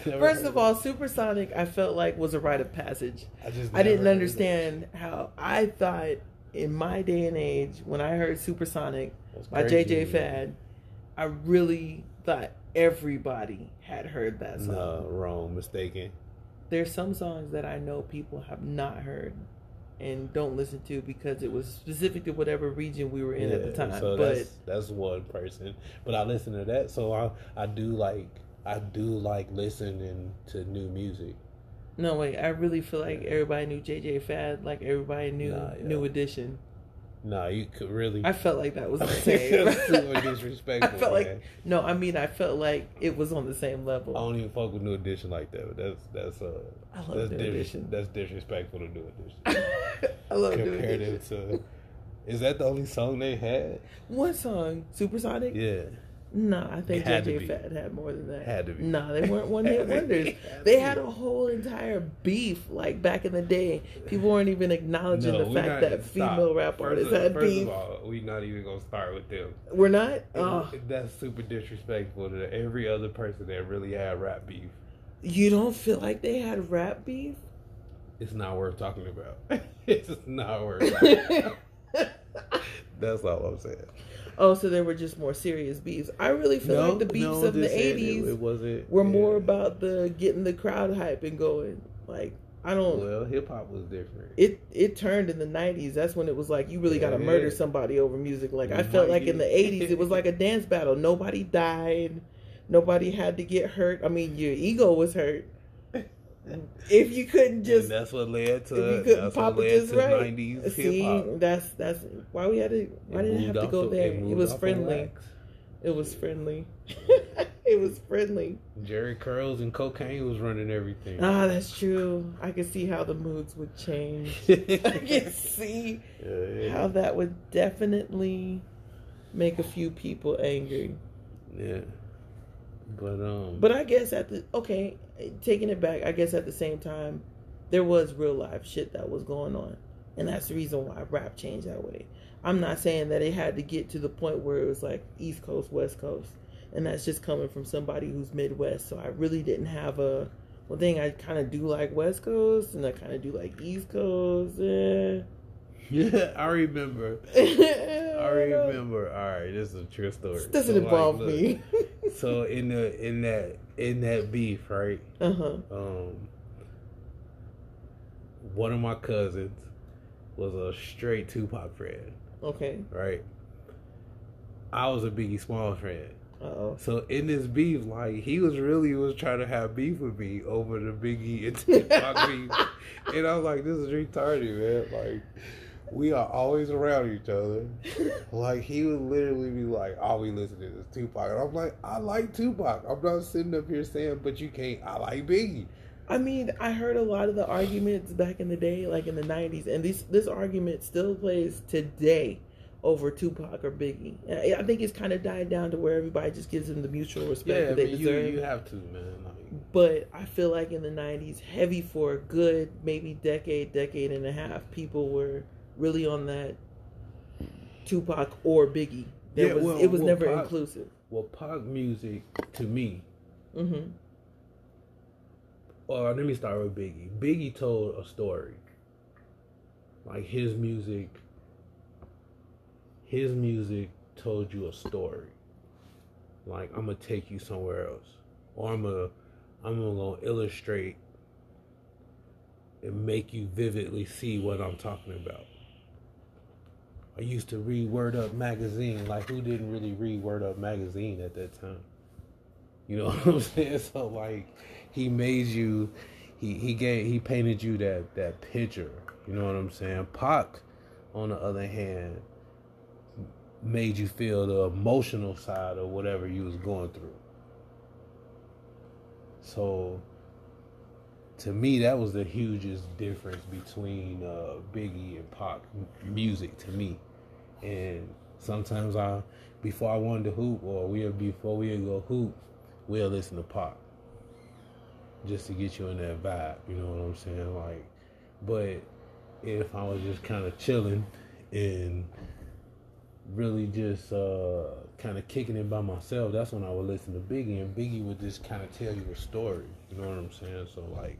Speaker 1: Never
Speaker 2: First of all, Supersonic, I felt like was a rite of passage.
Speaker 1: I just
Speaker 2: I didn't understand how I thought in my day and age when I heard Supersonic by. JJ Fad, I really thought everybody had heard that song.
Speaker 1: No, wrong, mistaken.
Speaker 2: There's some songs that I know people have not heard and don't listen to because it was specific to whatever region we were in at the
Speaker 1: Yeah,
Speaker 2: time.
Speaker 1: So
Speaker 2: but
Speaker 1: that's that's one person. But I listen to that, so I I do like I do like listening to new music.
Speaker 2: No wait, I really feel like everybody knew JJ Fad, like everybody knew
Speaker 1: Nah, yeah.
Speaker 2: New Edition.
Speaker 1: Nah, you could really.
Speaker 2: I felt like that was the same.
Speaker 1: Super
Speaker 2: I
Speaker 1: disrespectful.
Speaker 2: felt like
Speaker 1: man.
Speaker 2: no, I mean I felt like it was on the same level.
Speaker 1: I don't even fuck with New Edition like that. But that's that's uh
Speaker 2: I love
Speaker 1: that's
Speaker 2: New
Speaker 1: dis-
Speaker 2: Edition.
Speaker 1: That's disrespectful to New Edition.
Speaker 2: I love New
Speaker 1: Compared
Speaker 2: Edition.
Speaker 1: it to, is that the only song they had?
Speaker 2: One song? Supersonic?
Speaker 1: Yeah.
Speaker 2: No, I think JJ. Fad had more than that.
Speaker 1: Had to be.
Speaker 2: No, they weren't one hit
Speaker 1: Had to be.
Speaker 2: wonders.
Speaker 1: Had
Speaker 2: They had a whole entire beef like back in the day. People weren't even acknowledging the fact that
Speaker 1: stop.
Speaker 2: female rap
Speaker 1: First
Speaker 2: artists
Speaker 1: of-
Speaker 2: had
Speaker 1: first
Speaker 2: beef.
Speaker 1: Of all, we're not even gonna start with them.
Speaker 2: We're not. Oh,
Speaker 1: That's super disrespectful to every other person that really had rap beef.
Speaker 2: you don't feel like they had rap beef?
Speaker 1: It's not worth talking about. it's not worth. Talking about. That's all I'm saying.
Speaker 2: Oh, so there were just more serious beefs. I really feel like the beefs
Speaker 1: no,
Speaker 2: of the '80s
Speaker 1: It, it wasn't.
Speaker 2: were more about the getting the crowd hype and going. Like I don't.
Speaker 1: Well, hip hop was different.
Speaker 2: it it turned in the '90s. That's when it was like you really got to
Speaker 1: Yeah.
Speaker 2: murder somebody over music. Like I felt like in the '80s, it was like a dance battle. Nobody died. Nobody had to get hurt. I mean, your ego was hurt. If you couldn't just
Speaker 1: and that's what led
Speaker 2: if
Speaker 1: to.
Speaker 2: you couldn't
Speaker 1: That's
Speaker 2: pop
Speaker 1: what
Speaker 2: it just
Speaker 1: to
Speaker 2: right,
Speaker 1: 90s hip
Speaker 2: see, that's that's why we had to. Why didn't it have to go there? It was friendly. It was friendly. it was friendly.
Speaker 1: Jheri Curls and cocaine was running everything.
Speaker 2: Ah, that's true. I could see how the moods would change. I can see
Speaker 1: yeah,
Speaker 2: how that would definitely make a few people angry.
Speaker 1: yeah. But um,
Speaker 2: But I guess at the okay, taking it back, I guess at the same time, there was real life shit that was going on, and that's the reason why rap changed that way. I'm not saying that it had to get to the point where it was like East Coast, West Coast, and that's just coming from somebody who's Midwest. So I really didn't have a one thing. I kind of do like West Coast, and I kind of do like East Coast. Eh.
Speaker 1: Yeah, I remember.
Speaker 2: I
Speaker 1: I
Speaker 2: don't know.
Speaker 1: remember. All right, this is a true story.
Speaker 2: This doesn't
Speaker 1: So, like,
Speaker 2: involve
Speaker 1: look,
Speaker 2: me.
Speaker 1: so in the in that in that beef, right?
Speaker 2: uh huh.
Speaker 1: Um, one of my cousins was a straight Tupac fan,
Speaker 2: Okay.
Speaker 1: right? I was a Biggie Smalls fan.
Speaker 2: Uh oh.
Speaker 1: So in this beef, like he was really was trying to have beef with me over the Biggie and Tupac beef, and I was like, "This is retarded, man!" Like we are always around each other. Like he would literally be like, "All we listen to is Tupac," and I'm like, "I like Tupac. I'm not sitting up here saying, but you can't. I like Biggie."
Speaker 2: I mean, I heard a lot of the arguments back in the day, like in the '90s, and this this argument still plays today over Tupac or Biggie. I think it's kind of died down to where everybody just gives them the mutual respect
Speaker 1: Yeah,
Speaker 2: that they
Speaker 1: mean, you
Speaker 2: deserve.
Speaker 1: you have to, man. Like,
Speaker 2: But I feel like in the '90s, heavy for a good maybe decade, decade and a half, people were really on that Tupac or Biggie. There
Speaker 1: Yeah,
Speaker 2: was,
Speaker 1: well-
Speaker 2: it was
Speaker 1: well,
Speaker 2: never
Speaker 1: Pac-
Speaker 2: inclusive.
Speaker 1: well, Pac music to me.
Speaker 2: hmm
Speaker 1: Or let me start with Biggie. Biggie told a story. Like his music, his music told you a story. Like I'm gonna take you somewhere else, or I'm gonna, I'm gonna illustrate and make you vividly see what I'm talking about. I used to read Word Up magazine. Like who didn't really read Word Up magazine at that time? You know what I'm saying? So like he made you he he gave he painted you that that picture. You know what I'm saying? Pac, on the other hand, made you feel the emotional side of whatever you was going through. So to me that was the hugest difference between uh, Biggie and m- music to me. And sometimes I before I wanted to hoop or we before we go hoop, we'll listen to Pac just to get you in that vibe. You know what I'm saying? Like, but if I was just kind of chilling and really just uh, kind of kicking it by myself, that's when I would listen to Biggie, and Biggie would just kind of tell you a story. You know what I'm saying? So like,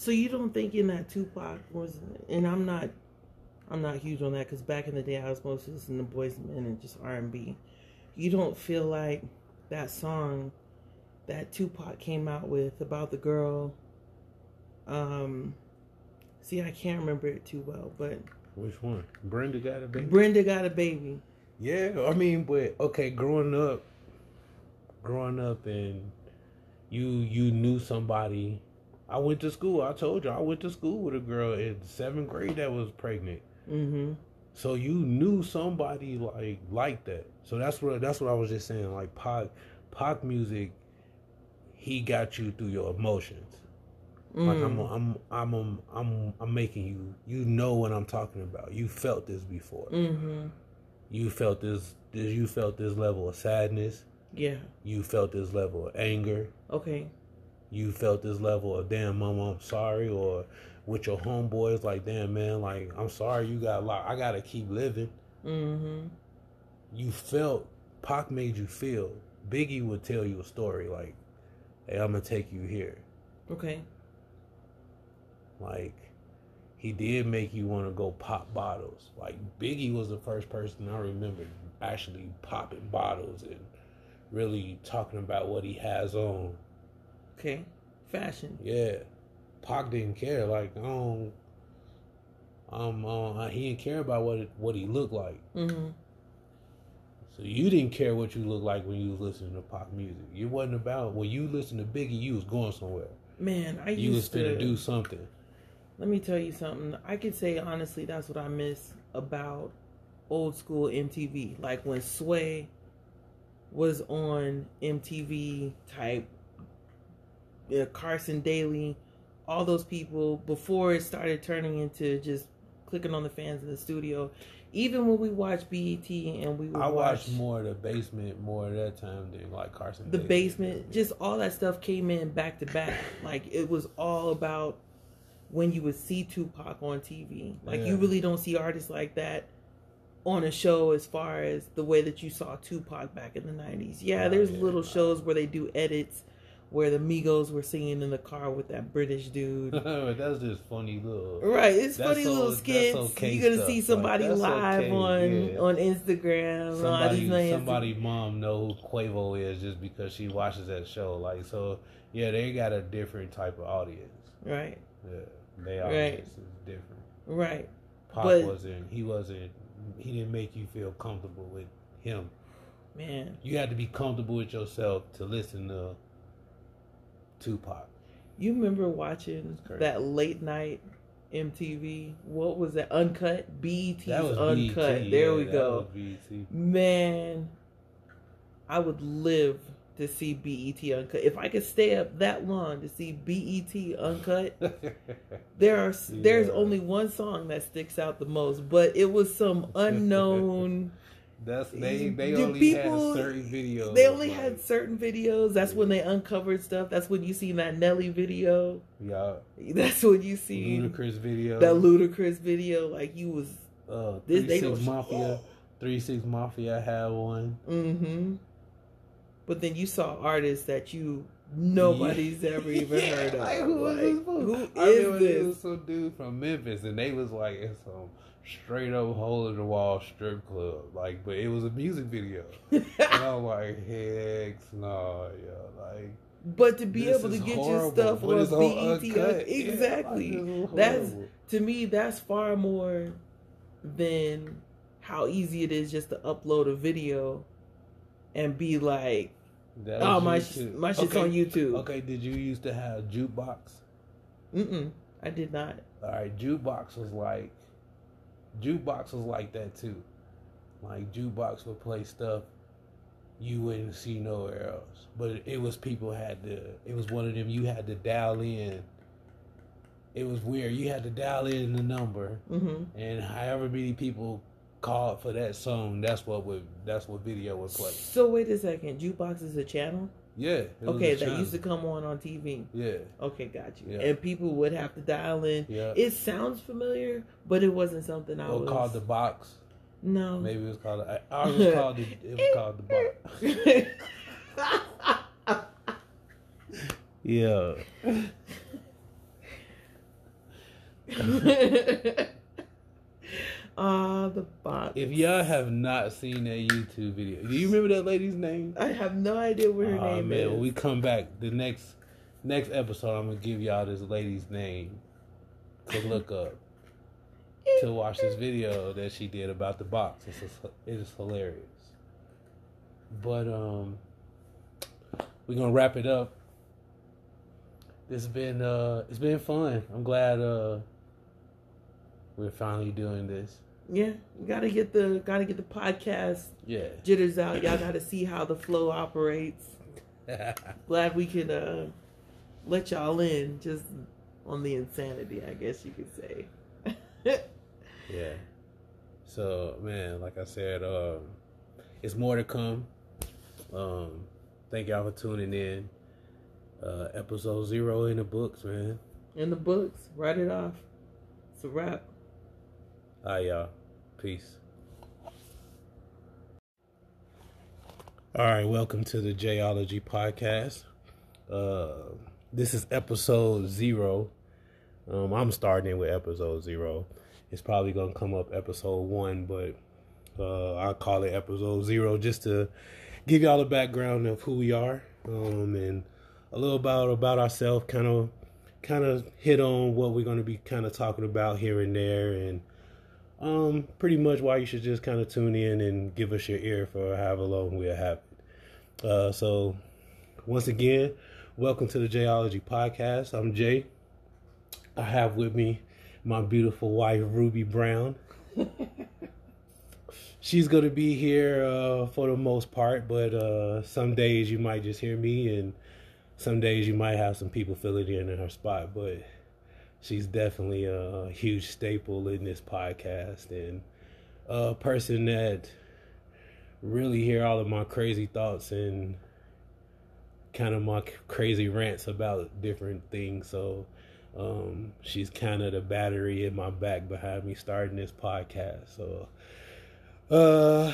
Speaker 2: So you don't think in that Tupac was, and I'm not, I'm not huge on that because back in the day I was mostly listening to Boyz II Men and just R and B. You don't feel like that song that Tupac came out with about the girl. Um, see, I can't remember it too well, but
Speaker 1: which one? Brenda got a baby.
Speaker 2: Brenda got a baby.
Speaker 1: Yeah, I mean, but okay, growing up, growing up, and you you knew somebody. I went to school. I told you I went to school with a girl in seventh grade that was pregnant.
Speaker 2: Mm-hmm.
Speaker 1: So you knew somebody like like that. So that's what that's what I was just saying. Like Pac Pac music, he got you through your emotions. Like I'm,
Speaker 2: Mm.
Speaker 1: I'm, I'm, I'm, I'm, I'm making you. You know what I'm talking about. You felt this before.
Speaker 2: Mm-hmm.
Speaker 1: you felt this, this you felt this level of sadness.
Speaker 2: Yeah.
Speaker 1: You felt this level of anger.
Speaker 2: Okay.
Speaker 1: You felt this level of damn mama, I'm sorry, or with your homeboys, like damn man, like I'm sorry you got locked. I gotta keep living.
Speaker 2: Mm-hmm.
Speaker 1: You felt Pac made you feel. Biggie would tell you a story like, "Hey, I'm gonna take you here."
Speaker 2: Okay.
Speaker 1: Like, he did make you want to go pop bottles. Like Biggie was the first person I remember actually popping bottles and really talking about what he has on.
Speaker 2: Okay. Fashion.
Speaker 1: Yeah, Pac didn't care. Like, um, um, uh, he didn't care about what it, what he looked like.
Speaker 2: Mm-hmm.
Speaker 1: So you didn't care what you looked like when you was listening to Pac music. It wasn't about when you listened to Biggie, you was going somewhere.
Speaker 2: Man, I
Speaker 1: You was
Speaker 2: used to
Speaker 1: do something.
Speaker 2: Let me tell you something. I can say honestly, that's what I miss about old school MTV. Like when Sway was on MTV type, yeah, Carson Daly, all those people before it started turning into just clicking on the fans in the studio. Even when we watched BET and we would
Speaker 1: I
Speaker 2: watch
Speaker 1: watched more of the basement more of that time than like Carson.
Speaker 2: the
Speaker 1: Daly.
Speaker 2: basement, just all that stuff came in back to back. Like it was all about when you would see Tupac on TV. Like you really don't see artists like that on a show as far as the way that you saw Tupac back in the nineties. Yeah, there's
Speaker 1: yeah.
Speaker 2: little shows where they do edits where the Migos were singing in the car with that British dude.
Speaker 1: that's just funny little.
Speaker 2: Right, it's funny
Speaker 1: so-
Speaker 2: little skits.
Speaker 1: okay
Speaker 2: You're gonna
Speaker 1: stuff.
Speaker 2: see somebody live
Speaker 1: okay,
Speaker 2: on
Speaker 1: yeah.
Speaker 2: on Instagram. all
Speaker 1: Somebody, somebody mom know who Quavo is just because she watches that show. Like so, yeah, they got a different type of audience.
Speaker 2: Right,
Speaker 1: Yeah, they
Speaker 2: Right.
Speaker 1: audience is different.
Speaker 2: right.
Speaker 1: Pop
Speaker 2: But-
Speaker 1: wasn't. He wasn't. He didn't make you feel comfortable with him.
Speaker 2: Man,
Speaker 1: You had to be comfortable with yourself to listen to Tupac.
Speaker 2: You remember watching that late night MTV? What was that? Uncut? BET's
Speaker 1: That was
Speaker 2: Uncut.
Speaker 1: BET,
Speaker 2: there
Speaker 1: yeah,
Speaker 2: we go. Man, I would live to see BET Uncut. If I could stay up that long to see BET Uncut, there are there's only one song that sticks out the most, but it was some unknown.
Speaker 1: That's they. They
Speaker 2: Do
Speaker 1: only
Speaker 2: people-
Speaker 1: had certain videos.
Speaker 2: They only
Speaker 1: like,
Speaker 2: had certain videos. That's when they uncovered stuff. That's when you seen that Nelly video.
Speaker 1: yeah,
Speaker 2: That's when you see
Speaker 1: Ludacris video.
Speaker 2: that Ludacris video. Like you was
Speaker 1: uh,
Speaker 2: This-
Speaker 1: three
Speaker 2: they
Speaker 1: six mafia. Three six mafia had one.
Speaker 2: Mm-hmm. But then you saw artists that you nobody's ever even
Speaker 1: Yeah,
Speaker 2: heard of.
Speaker 1: like, who is
Speaker 2: Like,
Speaker 1: this fool?
Speaker 2: who
Speaker 1: I
Speaker 2: is this?
Speaker 1: was some dude from Memphis, and they was like in some straight up hole in the wall strip club, like, but it was a music video. and I'm like, heck no, yeah, like.
Speaker 2: but to be able to get your stuff on BET,
Speaker 1: Uncut. Yeah,
Speaker 2: exactly.
Speaker 1: like,
Speaker 2: That's to me, that's far more than how easy it is just to upload a video and be like,
Speaker 1: That
Speaker 2: "Oh my, sh- my shit's
Speaker 1: okay.
Speaker 2: on YouTube."
Speaker 1: Okay, did you used to have jukebox?
Speaker 2: Mm-mm, I did not.
Speaker 1: All right, jukebox was like, jukebox was like that too. Like jukebox would play stuff you wouldn't see nowhere else. But it was people had to. It was one of them you had to dial in. It was weird. You had to dial in the number,
Speaker 2: Mm-hmm.
Speaker 1: and however many people called for that song, that's what would that's what video would play.
Speaker 2: So wait a second, jukebox is a channel.
Speaker 1: Yeah.
Speaker 2: Okay, that used to come on on TV.
Speaker 1: Yeah.
Speaker 2: Okay, got you.
Speaker 1: Yeah.
Speaker 2: And people would have to dial in.
Speaker 1: Yeah.
Speaker 2: It sounds familiar, but it wasn't something I was.
Speaker 1: called the box.
Speaker 2: no.
Speaker 1: Maybe it was called. I I was called. The, it was called the box. Yeah.
Speaker 2: Ah, the box.
Speaker 1: If y'all have not seen that YouTube video, do you remember that lady's name?
Speaker 2: I have no idea what her
Speaker 1: Aw,
Speaker 2: name
Speaker 1: man,
Speaker 2: is.
Speaker 1: when we come back, the next next episode, I'm gonna give y'all this lady's name to look up to watch this video that she did about the box. It's it is hilarious. But um, we're gonna wrap it up. It's been uh, it's been fun. I'm glad uh, we're finally doing this.
Speaker 2: Yeah, gotta get the gotta get the podcast
Speaker 1: Yeah.
Speaker 2: jitters out. Y'all gotta see how the flow operates. Glad we can uh, let y'all in just on the insanity, I guess you could say.
Speaker 1: Yeah. So man, like I said, um, it's more to come. Um, thank y'all for tuning in. Uh, episode zero in the books, man.
Speaker 2: In the books, write it off. It's a wrap.
Speaker 1: All right, y'all. Peace. All right, welcome to the Jayology podcast. Uh, this is episode zero. Um, I'm starting with episode zero. It's probably gonna come up episode one, but uh, I call it episode zero just to give y'all a background of who we are um, and a little about about ourselves. Kind of, kind of hit on what we're gonna be kind of talking about here and there, and um, pretty much why you should just kind of tune in and give us your ear for however long we'll have it. Uh, so, once again, welcome to the Jayology podcast. I'm Jay. I have with me my beautiful wife, Ruby Brown. She's going to be here uh, for the most part, but uh, some days you might just hear me, and some days you might have some people filling in in her spot. But she's definitely a huge staple in this podcast and a person that really hear all of my crazy thoughts and kind of my crazy rants about different things. So um, she's kind of the battery in my back behind me starting this podcast. So uh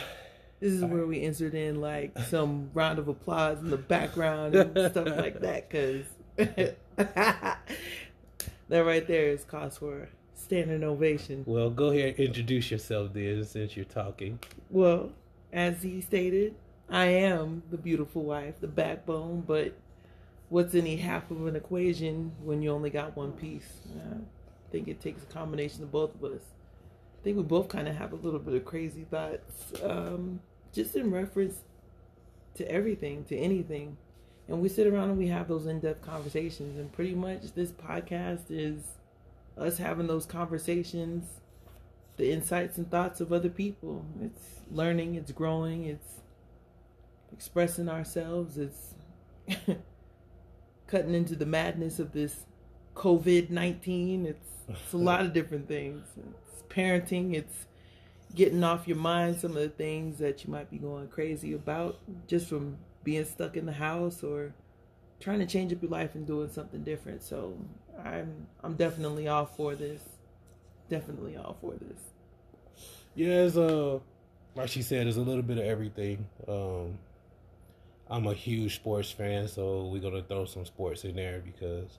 Speaker 2: this is where we insert in like some round of applause in the background and stuff like that because that right there is cause for standing ovation.
Speaker 1: Well, go ahead and introduce yourself then since you're talking.
Speaker 2: Well, as he stated, I am the beautiful wife, the backbone, but what's any half of an equation when you only got one piece? I think it takes a combination of both of us. I think we both kind of have a little bit of crazy thoughts, um, just in reference to everything, to anything and we sit around and we have those in-depth conversations. And pretty much this podcast is us having those conversations the insights and thoughts of other people. It's learning it's growing it's expressing ourselves it's cutting into the madness of this covid-19 it's, it's a lot of different things. It's parenting it's getting off your mind some of the things that you might be going crazy about just from being stuck in the house or trying to change up your life and doing something different. So I'm I'm definitely all for this. Definitely all for this.
Speaker 1: Yeah, it's uh like she said, it's a little bit of everything. Um I'm a huge sports fan, so we're gonna throw some sports in there because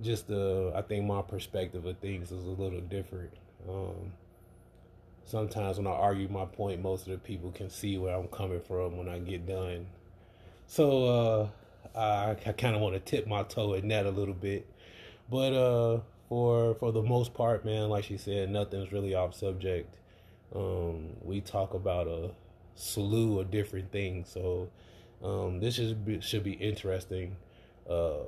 Speaker 1: just the I think my perspective of things is a little different. Um sometimes when I argue my point most of the people can see where I'm coming from when I get done so uh, I, I kind of want to tip my toe in that a little bit, but uh, for for the most part, man, like she said, nothing's really off subject. Um, we talk about a slew of different things, so um, this should be, should be interesting. Uh,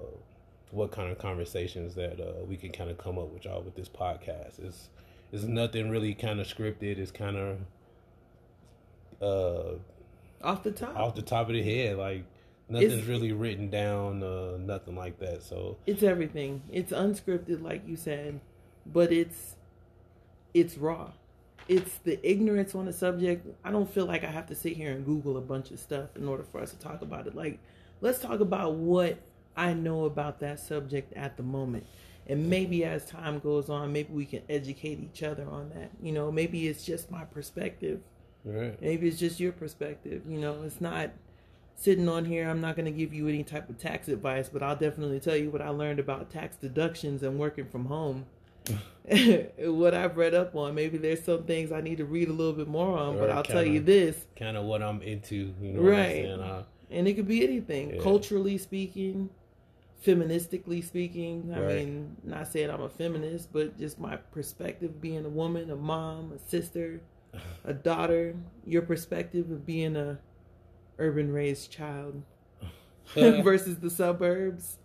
Speaker 1: what kind of conversations that uh, we can kind of come up with y'all with this podcast It's is nothing really kind of scripted. It's kind of uh
Speaker 2: off the top,
Speaker 1: off the top of the head, like nothing's it's, really written down, uh, nothing like that. So
Speaker 2: it's everything. It's unscripted, like you said, but it's it's raw. It's the ignorance on the subject. I don't feel like I have to sit here and Google a bunch of stuff in order for us to talk about it. Like, let's talk about what I know about that subject at the moment. And maybe as time goes on, maybe we can educate each other on that. You know, maybe it's just my perspective
Speaker 1: Right.
Speaker 2: Maybe it's just your perspective. You know, it's not sitting on here. I'm not going to give you any type of tax advice, but I'll definitely tell you what I learned about tax deductions and working from home. what I've read up on. Maybe there's some things I need to read a little bit more on, or but I'll kinda, tell you this.
Speaker 1: Kind of what I'm into, you know.
Speaker 2: Right. Uh, and it could be anything, yeah. culturally speaking, feministically speaking. I right. mean, not saying I'm a feminist, but just my perspective being a woman, a mom, a sister, a daughter, your perspective of being a urban raised child versus the suburbs.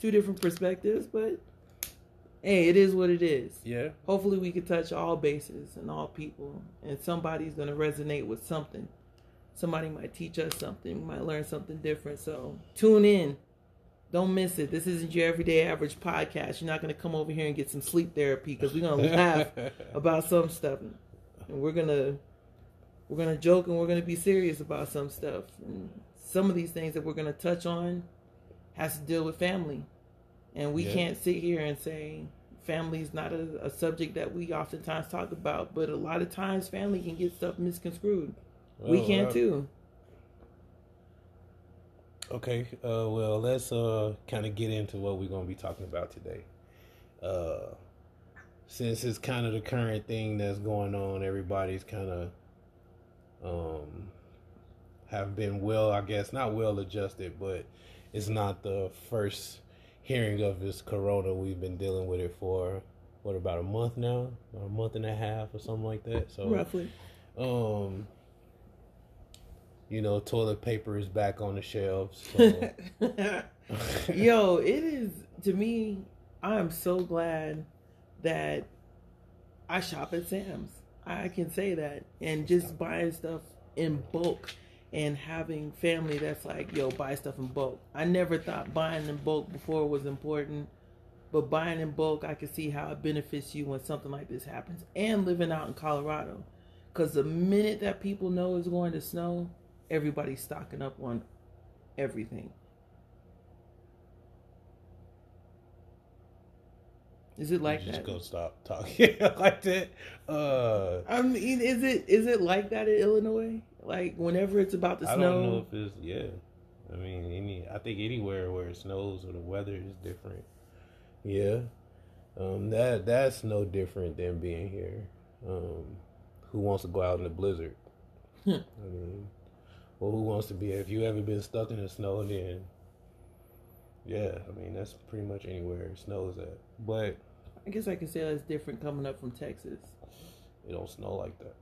Speaker 2: Two different perspectives, but hey, it is what it is.
Speaker 1: Yeah.
Speaker 2: Hopefully we can touch all bases and all people and somebody's gonna resonate with something. Somebody might teach us something, we might learn something different. So tune in. Don't miss it. This isn't your everyday average podcast. You're not going to come over here and get some sleep therapy because we're going to laugh about some stuff. And we're gonna we're gonna joke and we're gonna be serious about some stuff. And some of these things that we're gonna touch on has to deal with family, and we
Speaker 1: Yeah.
Speaker 2: can't sit here and say family is not a, a subject that we oftentimes talk about. But a lot of times, family can get stuff misconstrued. we
Speaker 1: Oh,
Speaker 2: can too.
Speaker 1: Okay, uh, well, let's uh, kind of get into what we're going to be talking about today. Uh, since it's kind of the current thing that's going on, everybody's kind of um, have been well, I guess, not well adjusted, but it's not the first hearing of this corona. We've been dealing with it for what about a month now, or a month and a half, or something like that. So
Speaker 2: Roughly.
Speaker 1: um, you know, toilet paper is back on the shelves. So.
Speaker 2: Yo, it is to me. I am so glad that I shop at Sam's. I can say that, and just buying stuff in bulk and having family that's like, yo, buy stuff in bulk. I never thought buying in bulk before was important, but buying in bulk, I can see how it benefits you when something like this happens. And living out in Colorado, because the minute that people know it's going to snow, everybody's stocking up on everything. Is it like
Speaker 1: just
Speaker 2: that?
Speaker 1: go stop talking like that. Uh,
Speaker 2: I mean, is it is it like that in Illinois? Like whenever it's about to
Speaker 1: I
Speaker 2: snow, I
Speaker 1: don't know if it's yeah. I mean, any I think anywhere where it snows or the weather is different. Yeah, um, that that's no different than being here. Um, who wants to go out in the blizzard?
Speaker 2: Hmm.
Speaker 1: I mean, well, who wants to be? If you ever been stuck in the snow, then yeah, I mean that's pretty much anywhere it snows at. But
Speaker 2: I guess I can say that's different coming up from Texas.
Speaker 1: it don't snow like that.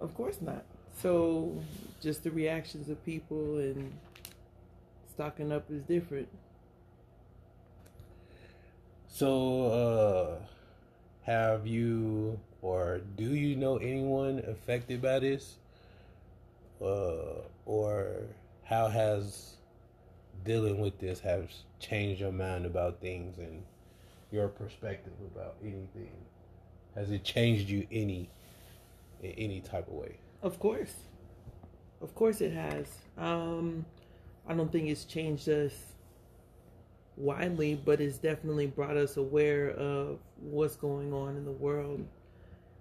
Speaker 2: Of course not. So just the reactions of people and stocking up is different.
Speaker 1: So, uh, have you or do you know anyone affected by this? Uh, or how has dealing with this has changed your mind about things and your perspective about anything? Has it changed you any in any type of way?
Speaker 2: Of course. Of course it has. Um, I don't think it's changed us widely, but it's definitely brought us aware of what's going on in the world.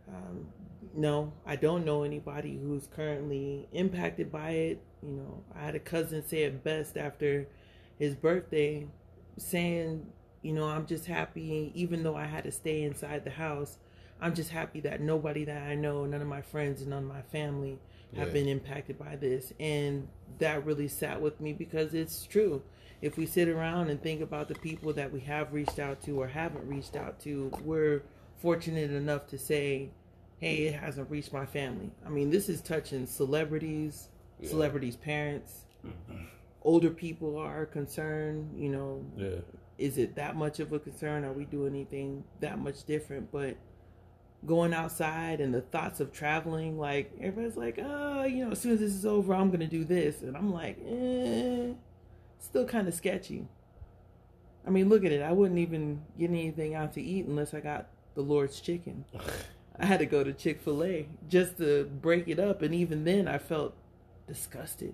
Speaker 2: Um, no, I don't know anybody who's currently impacted by it. You know, I had a cousin say it best after his birthday, saying, you know, I'm just happy, even though I had to stay inside the house, I'm just happy that nobody that I know, none of my friends, and none of my family have
Speaker 1: Yeah.
Speaker 2: been impacted by this. And that really sat with me because it's true. If we sit around and think about the people that we have reached out to or haven't reached out to, we're fortunate enough to say, hey, it hasn't reached my family. I mean, this is touching celebrities,
Speaker 1: Yeah.
Speaker 2: celebrities' parents, mm-hmm. older people are concerned, you know,
Speaker 1: Yeah.
Speaker 2: Is it that much of a concern? Are we doing anything that much different? But going outside and the thoughts of traveling, like everybody's like, oh, you know, as soon as this is over, I'm gonna do this, and I'm like, eh, still kind of sketchy. I mean, look at it. I wouldn't even get anything out to eat unless I got the Lord's chicken. I had to go to Chick Fil A just to break it up, and even then, I felt disgusted.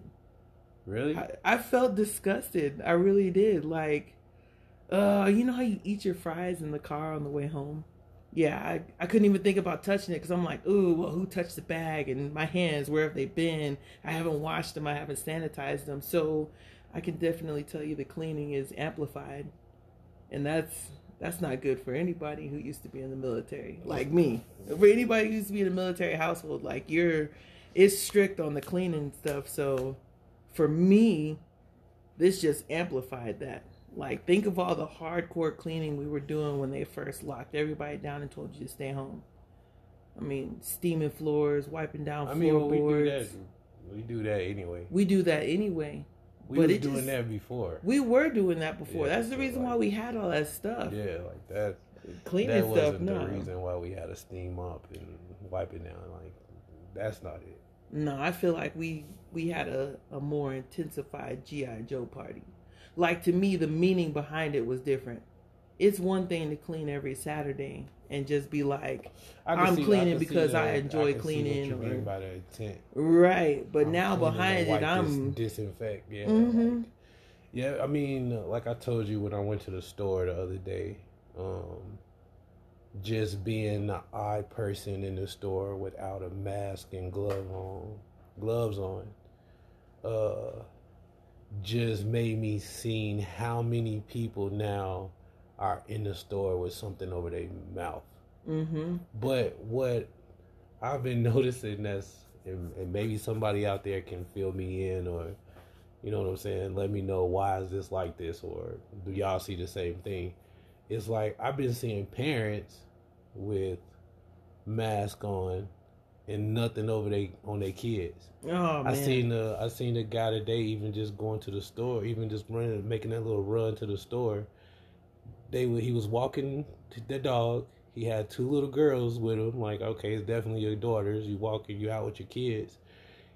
Speaker 1: Really?
Speaker 2: I, I felt disgusted. I really did. Like, uh, you know how you eat your fries in the car on the way home? Yeah, I, I couldn't even think about touching it because I'm like, ooh, well, who touched the bag? And my hands, where have they been? I haven't washed them. I haven't sanitized them. So I can definitely tell you the cleaning is amplified. And that's that's not good for anybody who used to be in the military, like me. For anybody who used to be in a military household, like you're, it's strict on the cleaning stuff. So for me, this just amplified that. Like, think of all the hardcore cleaning we were doing when they first locked everybody down and told you to stay home. I mean, steaming floors, wiping down
Speaker 1: I mean, we do that. We do that anyway.
Speaker 2: We do that anyway.
Speaker 1: We
Speaker 2: But
Speaker 1: were doing
Speaker 2: just-
Speaker 1: that before.
Speaker 2: We were doing that before.
Speaker 1: Yeah,
Speaker 2: That's the reason
Speaker 1: like-
Speaker 2: why we had all that stuff.
Speaker 1: Yeah, like that.
Speaker 2: Cleaning
Speaker 1: that
Speaker 2: stuff,
Speaker 1: wasn't
Speaker 2: no.
Speaker 1: the reason why we had to steam up and wipe it down. Like that's not it.
Speaker 2: No, I feel like we we had a, a more intensified GI Joe party. Like to me, the meaning behind it was different. it's one thing to clean every Saturday and just be like,
Speaker 1: I
Speaker 2: I'm
Speaker 1: see-
Speaker 2: cleaning
Speaker 1: see
Speaker 2: because I enjoy
Speaker 1: what
Speaker 2: cleaning or-
Speaker 1: mean by the intent.
Speaker 2: right. But
Speaker 1: I'm
Speaker 2: now behind it, I'm
Speaker 1: disinfect. Yeah,
Speaker 2: Mhm.
Speaker 1: like- yeah. I mean, like I told you when I went to the store the other day, um, just being the odd person in the store without a mask and glove on, gloves on, uh, just made me seeing how many people now are in the store with something over their mouth.
Speaker 2: hmm
Speaker 1: But what I've been noticing that's, and, and maybe somebody out there can fill me in or, you know what I'm saying, let me know why is this like this or do y'all see the same thing? It's like I've been seeing parents with mask on and nothing over they on their kids.
Speaker 2: Oh man.
Speaker 1: I seen the I seen the guy today even just going to the store, even just running, making that little run to the store. They were he was walking to the dog. He had two little girls with him. Like, okay, it's definitely your daughters. You walking, you out with your kids.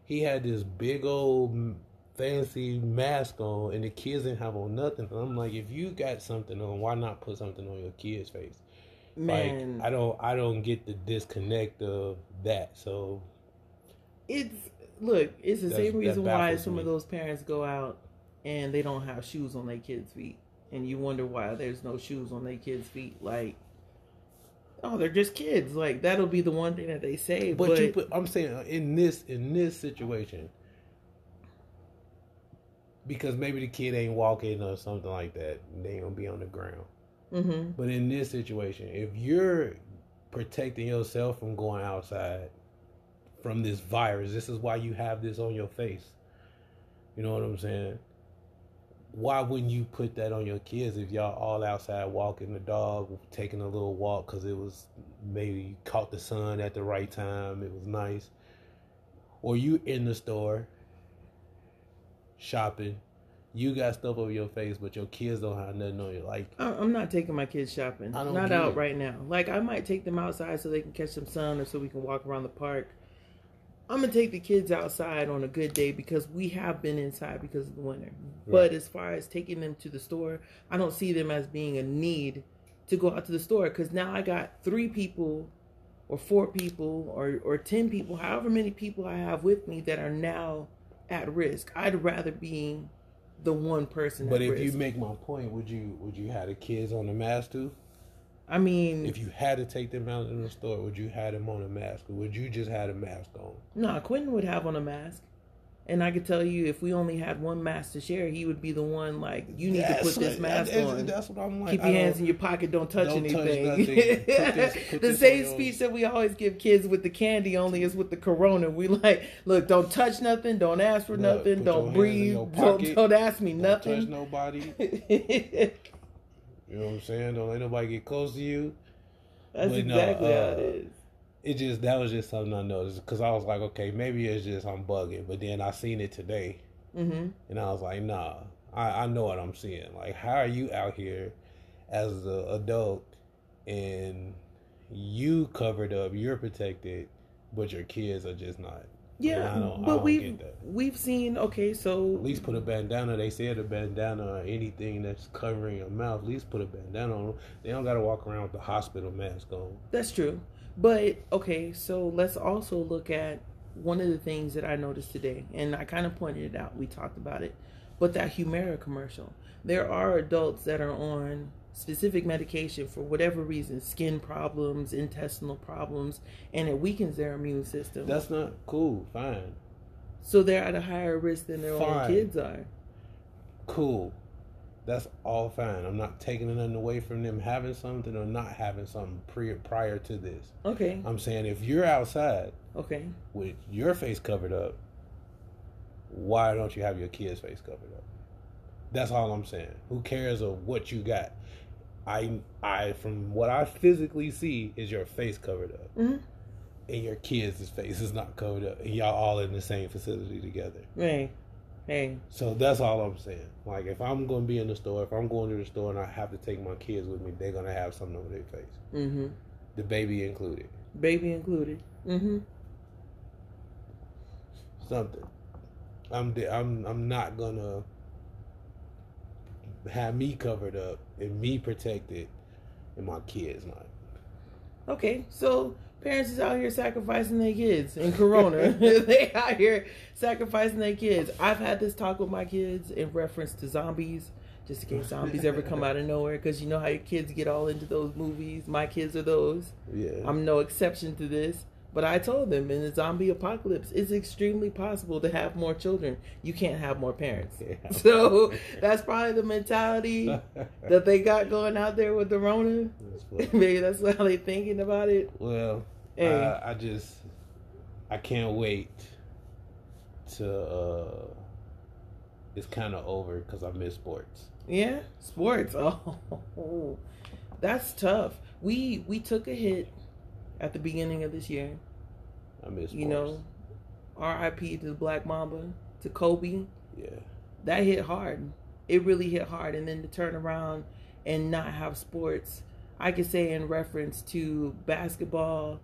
Speaker 1: He had this big old fancy mask on, and the kids didn't have on nothing. And I'm like, if you got something on, why not put something on your kid's face?
Speaker 2: Man,
Speaker 1: Like, I don't, I don't get the disconnect of that. So
Speaker 2: it's look, it's the same reason why some
Speaker 1: me.
Speaker 2: of those parents go out and they don't have shoes on their kids' feet, and you wonder why there's no shoes on their kids' feet. Like, oh, they're just kids. Like that'll be the one thing that they say.
Speaker 1: But,
Speaker 2: But,
Speaker 1: you put, I'm saying uh, in this in this situation, because maybe the kid ain't walking or something like that, they gonna be on the ground.
Speaker 2: Mhm.
Speaker 1: But in this situation, if you're protecting yourself from going outside from this virus, this is why you have this on your face. You know what I'm saying? Why wouldn't you put that on your kids if y'all all outside walking the dog, taking a little walk because it was maybe you caught the sun at the right time, it was nice, or you in the store shopping, you got stuff over your face, but your kids don't have nothing on you. Like
Speaker 2: I'm not taking my kids shopping.
Speaker 1: I don't
Speaker 2: Not out
Speaker 1: it.
Speaker 2: right now. Like I might take them outside so they can catch some sun or so we can walk around the park. I'm gonna take the kids outside on a good day because we have been inside because of the winter. But as far as taking them to the store, I don't see them as being a need to go out to the store because now I got three people or four people or, or 10 people, however many people I have with me that are now at risk. I'd rather be the one person
Speaker 1: But if
Speaker 2: risk.
Speaker 1: you make my point, would you would you have the kids on the mask too?
Speaker 2: I mean,
Speaker 1: If you had to take them out in the store, would you have them on a mask, or would you just have a mask on?
Speaker 2: Nah, Quentin would have on a mask. And I could tell you, if we only had one mask to share, he would be the one like, you need to put this mask
Speaker 1: that's,
Speaker 2: on.
Speaker 1: That's what I'm like.
Speaker 2: Keep your hands in your pocket. Don't touch
Speaker 1: don't touch
Speaker 2: anything.
Speaker 1: nothing. Put this- put
Speaker 2: the same speech that we always give kids with the candy only is with the corona. We like, look, don't touch nothing. Don't ask for
Speaker 1: Look,
Speaker 2: nothing. Don't breathe. Don't, don't ask me nothing.
Speaker 1: Don't touch nobody. You know what I'm saying? Don't let nobody get close to you. But no,
Speaker 2: exactly how
Speaker 1: uh,
Speaker 2: it is.
Speaker 1: It just that was just something I noticed because I was like, okay, maybe it's just I'm bugging. But then I seen it today,
Speaker 2: hmm
Speaker 1: and I was like, nah, I, I know what I'm seeing. Like, how are you out here as an adult and you covered up, you're protected, but your kids are just not.
Speaker 2: Yeah,
Speaker 1: I don't- I
Speaker 2: but
Speaker 1: don't
Speaker 2: we've
Speaker 1: get that.
Speaker 2: we've seen. Okay, so
Speaker 1: At least put a bandana. They said a bandana or anything that's covering your mouth. At least put a bandana on. They don't got to walk around with the hospital mask on.
Speaker 2: That's true. But okay, so let's also look at one of the things that I noticed today, and I kind of pointed it out. We talked about it, but that Humira commercial. There are adults that are on specific medication for whatever reason, skin problems, intestinal problems, and it weakens their immune system.
Speaker 1: That's not cool. Fine.
Speaker 2: so they're at a higher risk than their own kids are.
Speaker 1: Cool. That's all fine. I'm not taking nothing away from them having something or not having something pre- prior to this.
Speaker 2: Okay,
Speaker 1: I'm saying if you're outside
Speaker 2: okay.
Speaker 1: with your face covered up, why don't you have your kid's face covered up? That's all I'm saying. Who cares of what you got? I I from what I physically see is your face covered up.
Speaker 2: hmm
Speaker 1: And your kids' face is not covered up. And y'all all in the same facility together.
Speaker 2: Hey, hey.
Speaker 1: So that's all I'm saying. Like if I'm gonna be in the store, if I'm going to the store and I have to take my kids with me, they're gonna have something over their face.
Speaker 2: Mm-hmm.
Speaker 1: The baby included.
Speaker 2: Baby included. Mm-hmm.
Speaker 1: something. I'm de- I'm I'm not gonna have me covered up and me protected, and my kids not.
Speaker 2: Okay, so parents is out here sacrificing their kids in Corona. they out here sacrificing their kids. I've had this talk with my kids in reference to zombies, just in case zombies ever come out of nowhere. Because you know how your kids get all into those movies. My kids are those.
Speaker 1: Yeah.
Speaker 2: I'm no exception to this. But I told them in the zombie apocalypse, it's extremely possible to have more children. You can't have more parents.
Speaker 1: Yeah.
Speaker 2: So that's probably the mentality that they got going out there with the Rona.
Speaker 1: That's.
Speaker 2: Maybe that's how they're thinking about it.
Speaker 1: Well,
Speaker 2: Hey.
Speaker 1: I, I just I can't wait to. uh It's kind of over because I miss sports.
Speaker 2: Yeah, sports. Oh, that's tough. We we took a hit at the beginning of this year.
Speaker 1: I miss.
Speaker 2: You know, R.I.P. to the Black Mamba, to Kobe.
Speaker 1: Yeah.
Speaker 2: That hit hard. It really hit hard, and then to turn around and not have sports. I could say in reference to basketball,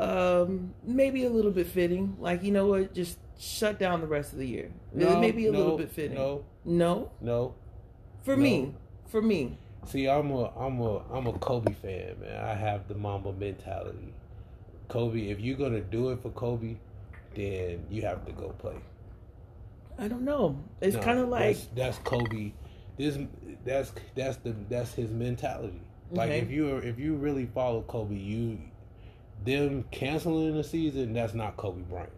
Speaker 2: um, maybe a little bit fitting. Like you know what, just shut down the rest of the year. maybe a little bit fitting.
Speaker 1: No,
Speaker 2: no,
Speaker 1: no.
Speaker 2: for
Speaker 1: No.
Speaker 2: me, for me.
Speaker 1: See, I'm a I'm a I'm a Kobe fan, man. I have the Mamba mentality. Kobe, if you're gonna do it for Kobe, then you have to go play.
Speaker 2: I don't know. It's
Speaker 1: No,
Speaker 2: kind of like
Speaker 1: that's, that's Kobe. This that's that's the that's his mentality. Like
Speaker 2: Okay.
Speaker 1: if you if you really follow Kobe, you them canceling the season. That's not Kobe Bryant.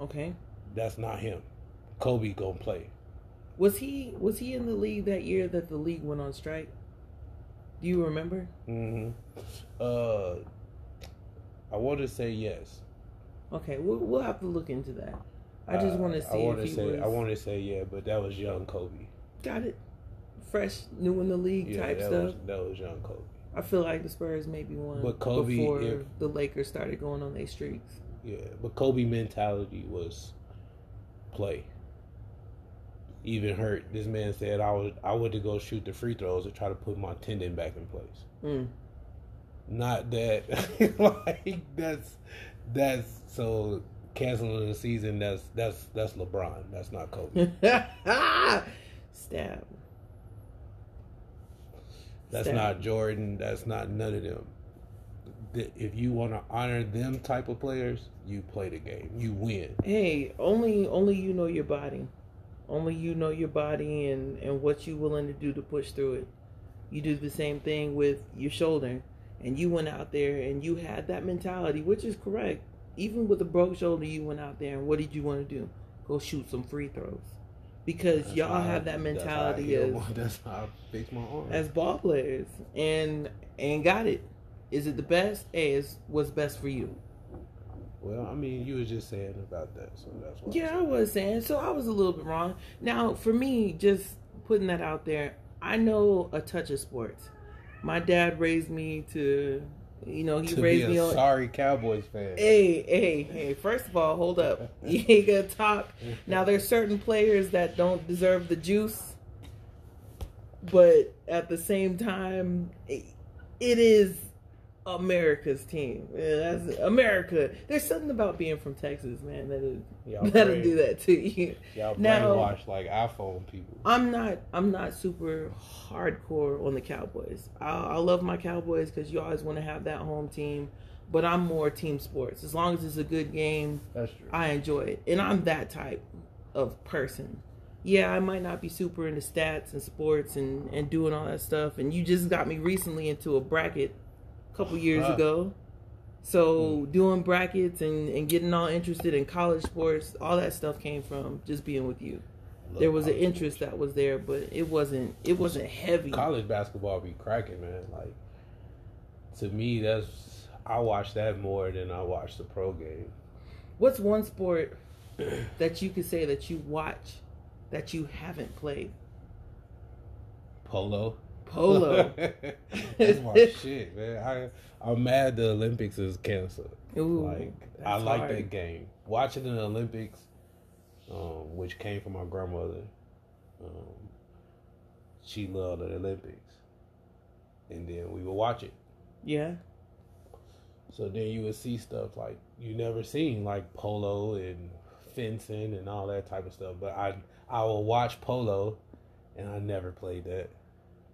Speaker 2: okay.
Speaker 1: That's not him. Kobe gonna play.
Speaker 2: Was he was he in the league that year that the league went on strike? Do you remember?
Speaker 1: hmm Uh, I want to say yes.
Speaker 2: Okay, we'll, we'll have to look into that. I just
Speaker 1: Uh,
Speaker 2: want to see
Speaker 1: I wanna say
Speaker 2: was
Speaker 1: I want to say yeah, but that was young Kobe.
Speaker 2: got it. Fresh, new in the league
Speaker 1: Yeah,
Speaker 2: type
Speaker 1: that
Speaker 2: stuff.
Speaker 1: was that was young Kobe.
Speaker 2: I feel like the Spurs maybe won
Speaker 1: But Kobe,
Speaker 2: before
Speaker 1: if-
Speaker 2: the Lakers started going on their streaks.
Speaker 1: Yeah, but Kobe mentality was play. Even hurt. This man said I was I went to go shoot the free throws to try to put my tendon back in place.
Speaker 2: Mm.
Speaker 1: Not that like that's that's so canceling the season. That's that's that's LeBron. That's not Kobe.
Speaker 2: Stab.
Speaker 1: That's
Speaker 2: Stab.
Speaker 1: not Jordan. That's not none of them. If you want to honor them type of players, you play the game. You win.
Speaker 2: Hey, only only you know your body. Only you know your body and and what you willing to do to push through it. You do the same thing with your shoulder, and you went out there and you had that mentality, which is correct. Even with a broke shoulder, you went out there and what did you want to do? Go shoot some free throws, because
Speaker 1: That's
Speaker 2: y'all
Speaker 1: how I-
Speaker 2: have that
Speaker 1: that's
Speaker 2: mentality
Speaker 1: heal
Speaker 2: as
Speaker 1: That's how I fix my arm.
Speaker 2: as ball players, and and got it. Is it the best? Hey, it's what's best for you.
Speaker 1: Well, I mean, you was just saying about that, so that's why.
Speaker 2: Yeah, I was saying. So I was a little bit wrong. Now, for me, just putting that out there, I know a touch of sports. My dad raised me to, you know, he
Speaker 1: to
Speaker 2: raised
Speaker 1: be
Speaker 2: me
Speaker 1: a
Speaker 2: on.
Speaker 1: sorry Cowboys fan.
Speaker 2: Hey, hey, hey! First of all, hold up. You ain't gonna talk. Now, there's certain players that don't deserve the juice, but at the same time, it, it is America's team. Yeah, that's America. There's something about being from Texas, man. That is
Speaker 1: Y'all
Speaker 2: that'll
Speaker 1: brain-
Speaker 2: do that to you.
Speaker 1: Y'all
Speaker 2: Now-
Speaker 1: brainwashed like iPhone people.
Speaker 2: I'm not. I'm not super hardcore on the Cowboys. I, I love my Cowboys because you always want to have that home team. But I'm more team sports. As long as it's a good game,
Speaker 1: That's true.
Speaker 2: I enjoy it, and I'm that type of person. Yeah, I might not be super into stats and sports and and doing all that stuff. And you just got me recently into a bracket a couple years
Speaker 1: Huh.
Speaker 2: ago. So hmm. doing brackets and and getting all interested in college sports, all that stuff came from just being with you there was an interest that was there, but it wasn't it wasn't heavy.
Speaker 1: college basketball be cracking, man. Like to me, that's I watch that more than I watch the pro game.
Speaker 2: What's one sport that you could say that you watch that you haven't played?
Speaker 1: Polo.
Speaker 2: Polo.
Speaker 1: that's my shit, man. I I'm mad the Olympics is canceled.
Speaker 2: Ooh,
Speaker 1: like I like
Speaker 2: hard.
Speaker 1: that game. Watching the Olympics, um, which came from my grandmother. Um, she loved the Olympics, and then we would watch it.
Speaker 2: Yeah.
Speaker 1: So then you would see stuff like you never seen, like polo and fencing and all that type of stuff. But I I will watch polo, and I never played that.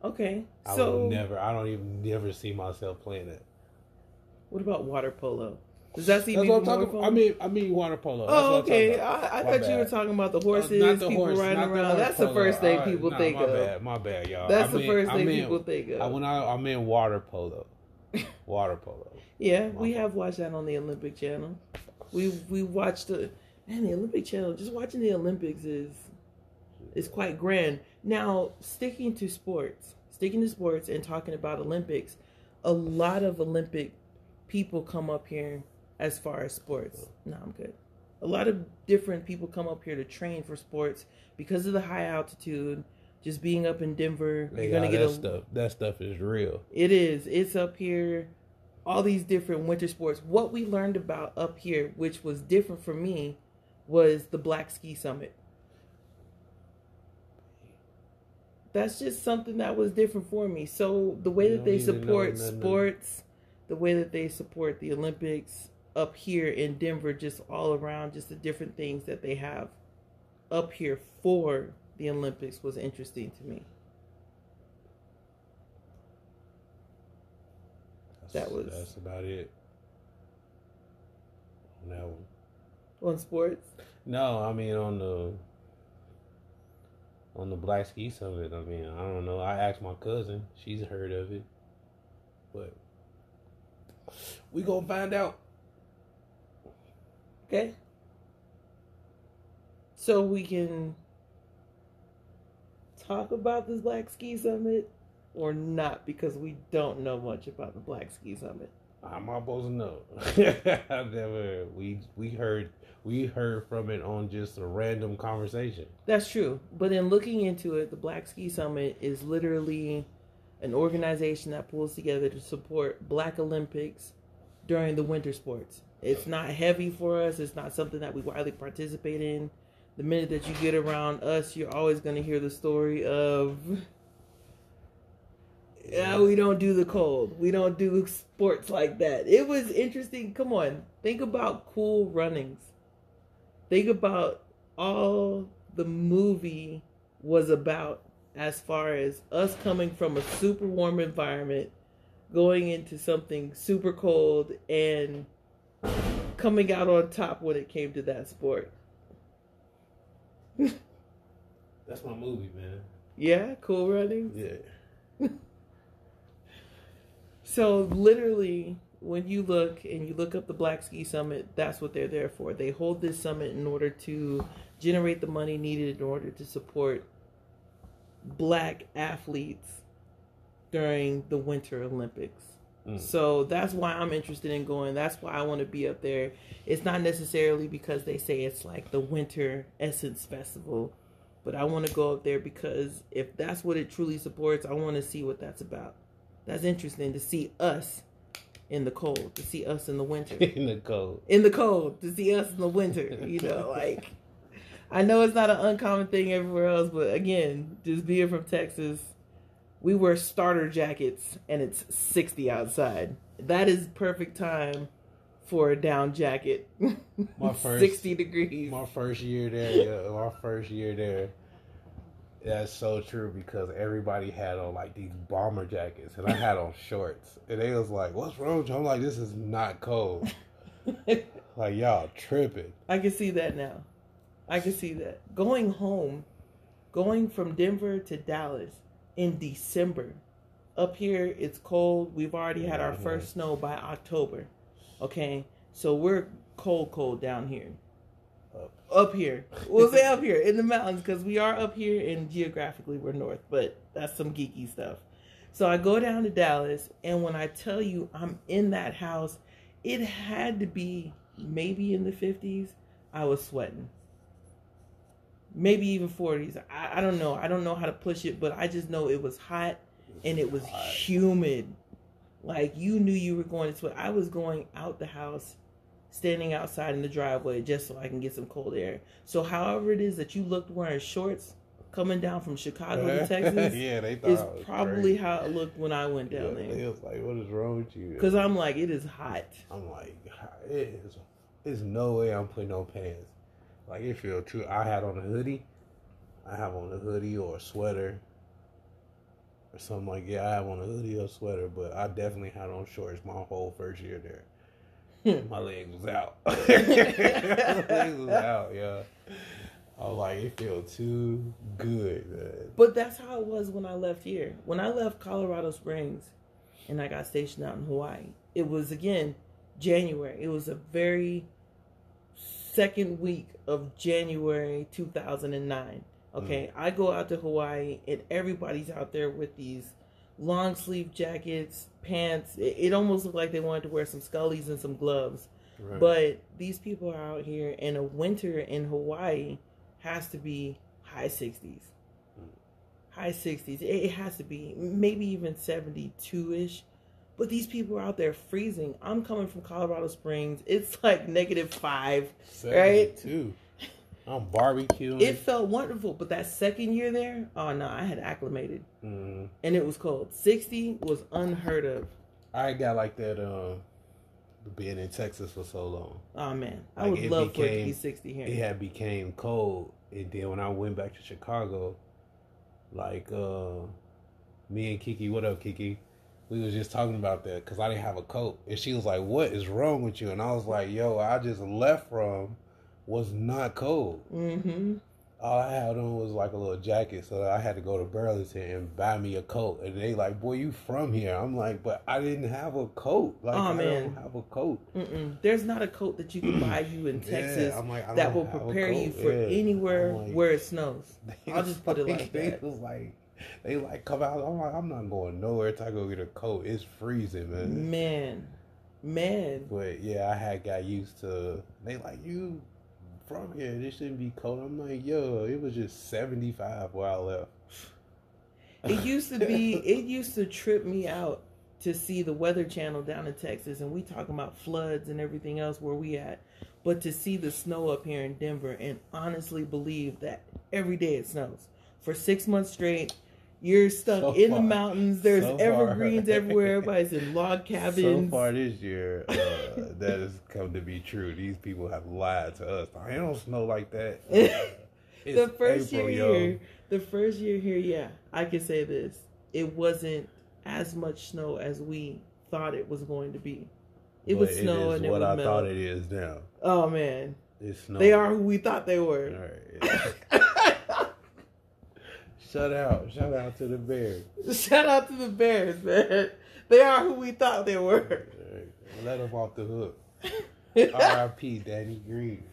Speaker 2: Okay,
Speaker 1: I
Speaker 2: so
Speaker 1: would never. I don't even never see myself playing it.
Speaker 2: what about water polo? Does that seem
Speaker 1: That's what I'm talking.
Speaker 2: fun?
Speaker 1: I mean, I mean water polo. That's
Speaker 2: Oh, okay. I, I thought you were talking about the
Speaker 1: Uh,
Speaker 2: horses,
Speaker 1: not the
Speaker 2: people
Speaker 1: horse,
Speaker 2: riding
Speaker 1: the
Speaker 2: around.
Speaker 1: horse
Speaker 2: That's the first thing people
Speaker 1: nah,
Speaker 2: think
Speaker 1: my
Speaker 2: of.
Speaker 1: Bad, my bad, y'all.
Speaker 2: That's
Speaker 1: I
Speaker 2: the first
Speaker 1: I
Speaker 2: thing people think of.
Speaker 1: I, when I, I meant water polo. Water polo.
Speaker 2: Yeah,
Speaker 1: My
Speaker 2: we
Speaker 1: fault.
Speaker 2: have watched that on the Olympic Channel. We we watched the man the Olympic Channel. Just watching the Olympics is is quite grand. Now sticking to sports, sticking to sports, and talking about Olympics, a lot of Olympic people come up here as far as sports. No, I'm good. A lot of different people come up here to train for sports because of the high altitude. Just being up in Denver, you're gonna get
Speaker 1: that
Speaker 2: a
Speaker 1: stuff. That stuff is real.
Speaker 2: it is. It's up here. All these different winter sports. What we learned about up here, which was different for me, was the Black Ski Summit. That's just something that was different for me. So the way
Speaker 1: You
Speaker 2: that they support sports, the way that they support the Olympics up here in Denver, just all around, just the different things that they have up here for the Olympics was interesting to me.
Speaker 1: That's,
Speaker 2: That was-
Speaker 1: That's about it. On that one.
Speaker 2: On sports,
Speaker 1: No, I mean on the on the Black Ski Summit. I mean, I don't know. I asked my cousin; she's heard of it, but we gonna find out.
Speaker 2: Okay. So we can talk about this Black Ski Summit or not because we don't know much about the Black Ski Summit.
Speaker 1: I'm supposed to know. I've never. We we heard we heard from it on just a random conversation.
Speaker 2: That's true. But in looking into it, the Black Ski Summit is literally an organization that pulls together to support Black Olympics during the winter sports. It's not heavy for us, it's not something that we widely participate in. The minute that you get around us, you're always going to hear the story of yeah, we don't do the cold. We don't do sports like that. It was interesting. Come on. Think about cool runnings. Think about all the movie was about as far as us coming from a super warm environment going into something super cold and coming out on top when it came to that sport.
Speaker 1: That's my movie, man.
Speaker 2: Yeah, cool running.
Speaker 1: Yeah.
Speaker 2: So literally, when you look and you look up the Black Ski Summit, that's what they're there for. They hold this summit in order to generate the money needed in order to support black athletes during the Winter Olympics.
Speaker 1: Mm.
Speaker 2: So that's why I'm interested in going. That's why I want to be up there. It's not necessarily because they say it's like the Winter Essence Festival, but I want to go up there because if that's what it truly supports, I want to see what that's about. That's interesting to see us in the cold, to see us in the winter.
Speaker 1: in the cold.
Speaker 2: in the cold, to see us in the winter, you know, like I know it's not an uncommon thing everywhere else, but again, just being from Texas, we wear starter jackets and it's 60 outside. That is perfect time for a down jacket.
Speaker 1: My first-
Speaker 2: 60 degrees.
Speaker 1: My first year there, yeah, my first year there. That's so true because everybody had on like these bomber jackets and I had on shorts. And they was like, What's wrong with you? I'm like, This is not cold. Like y'all tripping.
Speaker 2: I can see that now. I can see that. Going home, going from Denver to Dallas in December. Up here, it's cold. We've already had our
Speaker 1: Mhm.
Speaker 2: first snow by October. Okay, so we're cold, cold down here.
Speaker 1: Up.
Speaker 2: Here. We'll say up here in the mountains because we are up here and geographically we're north, but that's some geeky stuff. So I go down to Dallas, and when I tell you I'm in that house, it had to be maybe in the 50s. I was sweating. Maybe even 40s. I, I don't know. I don't know how to push it, but I just know it was hot and it was humid. Like you knew you were going to sweat. I was going out the house, standing outside in the driveway just so I can get some cold air. So, however it is that you looked wearing shorts coming down from Chicago to Texas,
Speaker 1: yeah, they thought
Speaker 2: is probably
Speaker 1: crazy.
Speaker 2: how it looked when I went down
Speaker 1: Yeah,
Speaker 2: there.
Speaker 1: They was like, What is wrong with you?
Speaker 2: Because I'm like, it is hot.
Speaker 1: I'm like, it is. There's no way I'm putting on pants. Like it feel too. I had on a hoodie. I have on a hoodie or a sweater or something like yeah, I have on a hoodie or a sweater, but I definitely had on shorts my whole first year there. my legs was out. my legs was out, yeah. I was like, it feels too good. Man.
Speaker 2: But that's how it was when I left here. When I left Colorado Springs and I got stationed out in Hawaii, it was again January. It was a very second week of January 2009. Okay, mm. I go out to Hawaii and everybody's out there with these long sleeve jackets, pants. It, it almost looked like they wanted to wear some scullies and some gloves. Right. But these people are out here in a winter in Hawaii has to be high 60s. High 60s. It has to be maybe even 72 ish. But these people are out there freezing. I'm coming from Colorado Springs. It's like negative five, 72.
Speaker 1: right? I'm barbecuing.
Speaker 2: It felt wonderful, but that second year there, oh no, I had acclimated, mm-hmm. and it was cold. Sixty was unheard of.
Speaker 1: I got like that. Um, being in Texas for so long.
Speaker 2: Oh man, I would love became, for it to be sixty here.
Speaker 1: It had became cold, and then when I went back to Chicago, like uh, me and Kiki, what up, Kiki? We was just talking about that because I didn't have a coat, and she was like, "What is wrong with you?" And I was like, "Yo, I just left from was not cold. Mm-hmm all I had on was like a little jacket, so I had to go to Burlington and buy me a coat. And they like, "Boy, you from here?" I'm like, "But I didn't have a coat. Like, oh, I man. don't have a coat.
Speaker 2: Mm-mm. There's not a coat that you can buy you in Texas yeah, like, that will prepare you for yeah. anywhere like, where it snows. I'll just put it like
Speaker 1: that. was like, they like come out. I'm like, I'm not going nowhere to go get a coat. It's freezing, man.
Speaker 2: Man, man.
Speaker 1: But yeah, I had got used to. They like you from here. This shouldn't be cold. I'm like, yo, it was just 75 while I left.
Speaker 2: It used to be. it used to trip me out to see the Weather Channel down in Texas, and we talking about floods and everything else where we at. But to see the snow up here in Denver and honestly believe that every day it snows for six months straight you're stuck so in far, the mountains. There's so evergreens everywhere. Everybody's in log cabins.
Speaker 1: So far this year, uh, that has come to be true. These people have lied to us. I don't snow like that.
Speaker 2: The first April, year yo. here, the first year here, yeah, I can say this. It wasn't as much snow as we thought it was going to be. It but would snow and it what would I melt. thought
Speaker 1: it is now.
Speaker 2: Oh man, it's snow. They are who we thought they were.
Speaker 1: All right. Shout out. Shout out to the Bears.
Speaker 2: Shout out to the Bears, man. They are who we thought they were.
Speaker 1: Let them off the hook. R.I.P. Denny Green.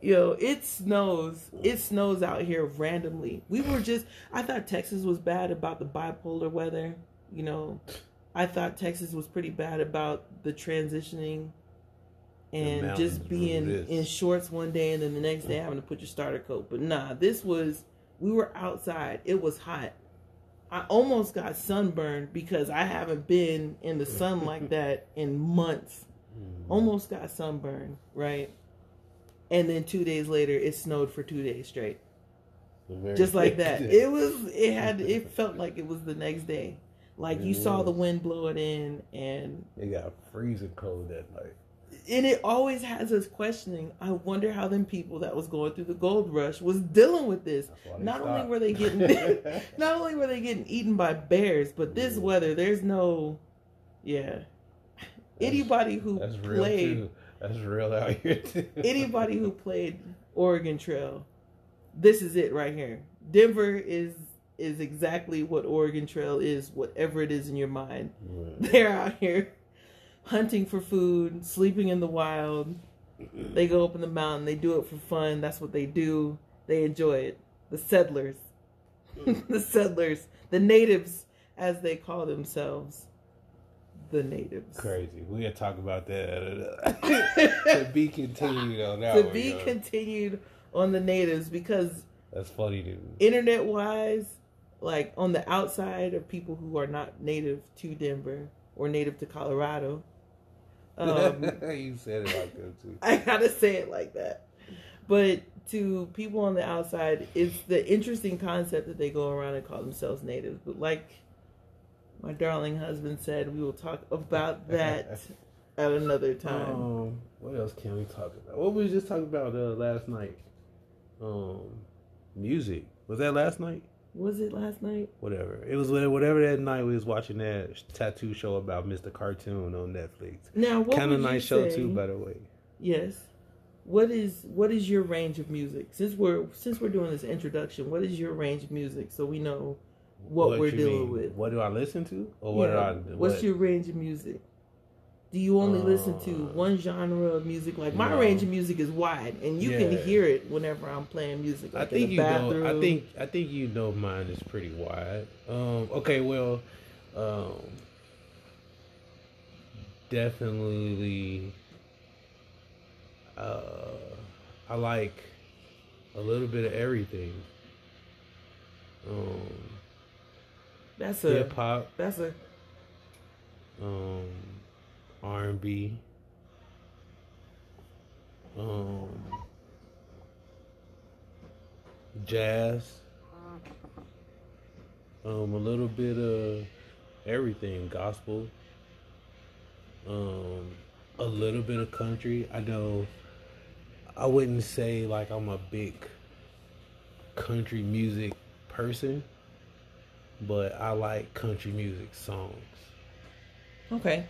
Speaker 2: Yo, it snows. It snows out here randomly. We were just. I thought Texas was bad about the bipolar weather. You know, I thought Texas was pretty bad about the transitioning and the just being in shorts one day and then the next day having to put your starter coat. But nah, this was we were outside. It was hot. I almost got sunburned because I haven't been in the sun like that in months. Mm-hmm. Almost got sunburned, right? And then two days later, it snowed for two days straight. Just like that. It was. It had. It felt like it was the next day. Like you saw the wind blowing in, and
Speaker 1: it got freezing cold that night
Speaker 2: and it always has us questioning. I wonder how them people that was going through the gold rush was dealing with this. Not stopped. only were they getting, not only were they getting eaten by bears, but this weather. There's no, yeah. That's, anybody who that's played,
Speaker 1: too. that's real out here too.
Speaker 2: anybody who played Oregon Trail, this is it right here. Denver is is exactly what Oregon Trail is. Whatever it is in your mind, right. they're out here hunting for food, sleeping in the wild. They go up in the mountain. They do it for fun. That's what they do. They enjoy it. The settlers, the settlers, the natives, as they call themselves, the natives.
Speaker 1: Crazy. We gotta talk about that. to be continued on that.
Speaker 2: To one, be continued on the natives because
Speaker 1: that's funny, dude.
Speaker 2: Internet wise, like on the outside of people who are not native to Denver or native to Colorado,
Speaker 1: um, you said it like that too.
Speaker 2: I gotta say it like that. But to people on the outside, it's the interesting concept that they go around and call themselves natives. But like my darling husband said, we will talk about that at another time.
Speaker 1: Um, what else can we talk about? What we just talking about uh, last night? Um, music. Was that last night?
Speaker 2: Was it last night?
Speaker 1: Whatever. It was whatever that night we was watching that tattoo show about Mr. Cartoon on Netflix.
Speaker 2: Now, what
Speaker 1: Kind of nice show too, by the way.
Speaker 2: Yes. What is what is your range of music? Since we're since we're doing this introduction, what is your range of music so we know what, we're dealing
Speaker 1: mean?
Speaker 2: with?
Speaker 1: What do I listen to, or what
Speaker 2: Yeah.
Speaker 1: do I?
Speaker 2: What's your range of music? Do you only listen to
Speaker 1: Uh,
Speaker 2: one genre of music? Like my
Speaker 1: no.
Speaker 2: range of music is wide, and you can hear it whenever I'm playing music.
Speaker 1: I think
Speaker 2: in
Speaker 1: you
Speaker 2: the
Speaker 1: know. I think I think you know mine is pretty wide. Um, okay, well, um, definitely. Uh, I like a little bit of everything. Um,
Speaker 2: that's a
Speaker 1: hip hop,
Speaker 2: that's a
Speaker 1: um, R and B, um, jazz, um, a little bit of everything, gospel, um, a little bit of country. I know I wouldn't say like I'm a big country music person, but I like country music songs.
Speaker 2: okay.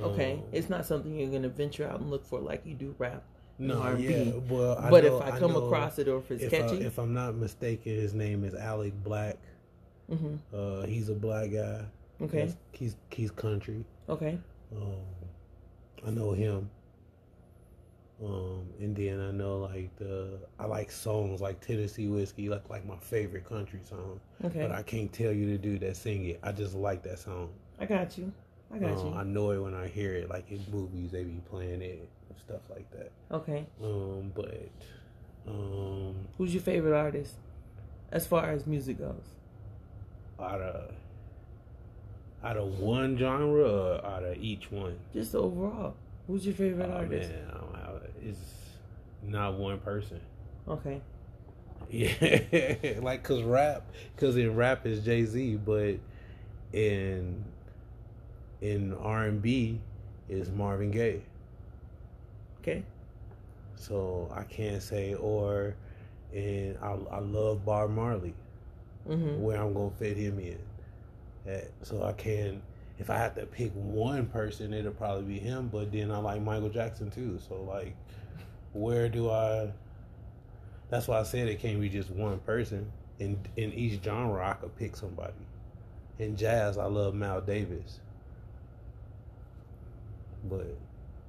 Speaker 2: Okay,
Speaker 1: Um,
Speaker 2: it's not something you're gonna venture out and look for like you do rap.
Speaker 1: No,
Speaker 2: R&B.
Speaker 1: yeah, well, I
Speaker 2: but
Speaker 1: know-
Speaker 2: if I come
Speaker 1: know
Speaker 2: across it or if it's
Speaker 1: if, I,
Speaker 2: catchy,
Speaker 1: if I'm not mistaken, his name is Alec Black.
Speaker 2: Mm-hmm.
Speaker 1: Uh, he's a black guy.
Speaker 2: okay,
Speaker 1: He's he's, he's country.
Speaker 2: okay,
Speaker 1: Um, I know him. Um, and then I know like the I like songs like Tennessee Whiskey, like like my favorite country song.
Speaker 2: okay.
Speaker 1: But I can't tell you the dude that sing it. I just like that song.
Speaker 2: I got you. I got
Speaker 1: Um,
Speaker 2: you.
Speaker 1: I know it when I hear it. Like in movies, they be playing it and stuff like that.
Speaker 2: Okay.
Speaker 1: Um, but um,
Speaker 2: Who's your favorite artist as far as music goes?
Speaker 1: out of out of one genre or out of each one?
Speaker 2: Just overall. Who's your favorite
Speaker 1: Oh,
Speaker 2: artist?
Speaker 1: man, have, it's not one person.
Speaker 2: Okay.
Speaker 1: Yeah, like cause rap, cause in rap is Jay Z, but in in R and B is Marvin Gaye.
Speaker 2: Okay.
Speaker 1: So I can't say or, and I I love Bob Marley.
Speaker 2: Mm-hmm.
Speaker 1: where I'm gonna fit him in. At. So I can, if I had to pick one person, it'll probably be him. But then I like Michael Jackson too. So like, where do I? That's why I said it can't be just one person. In in each genre, I could pick somebody. In jazz, I love Miles Davis, but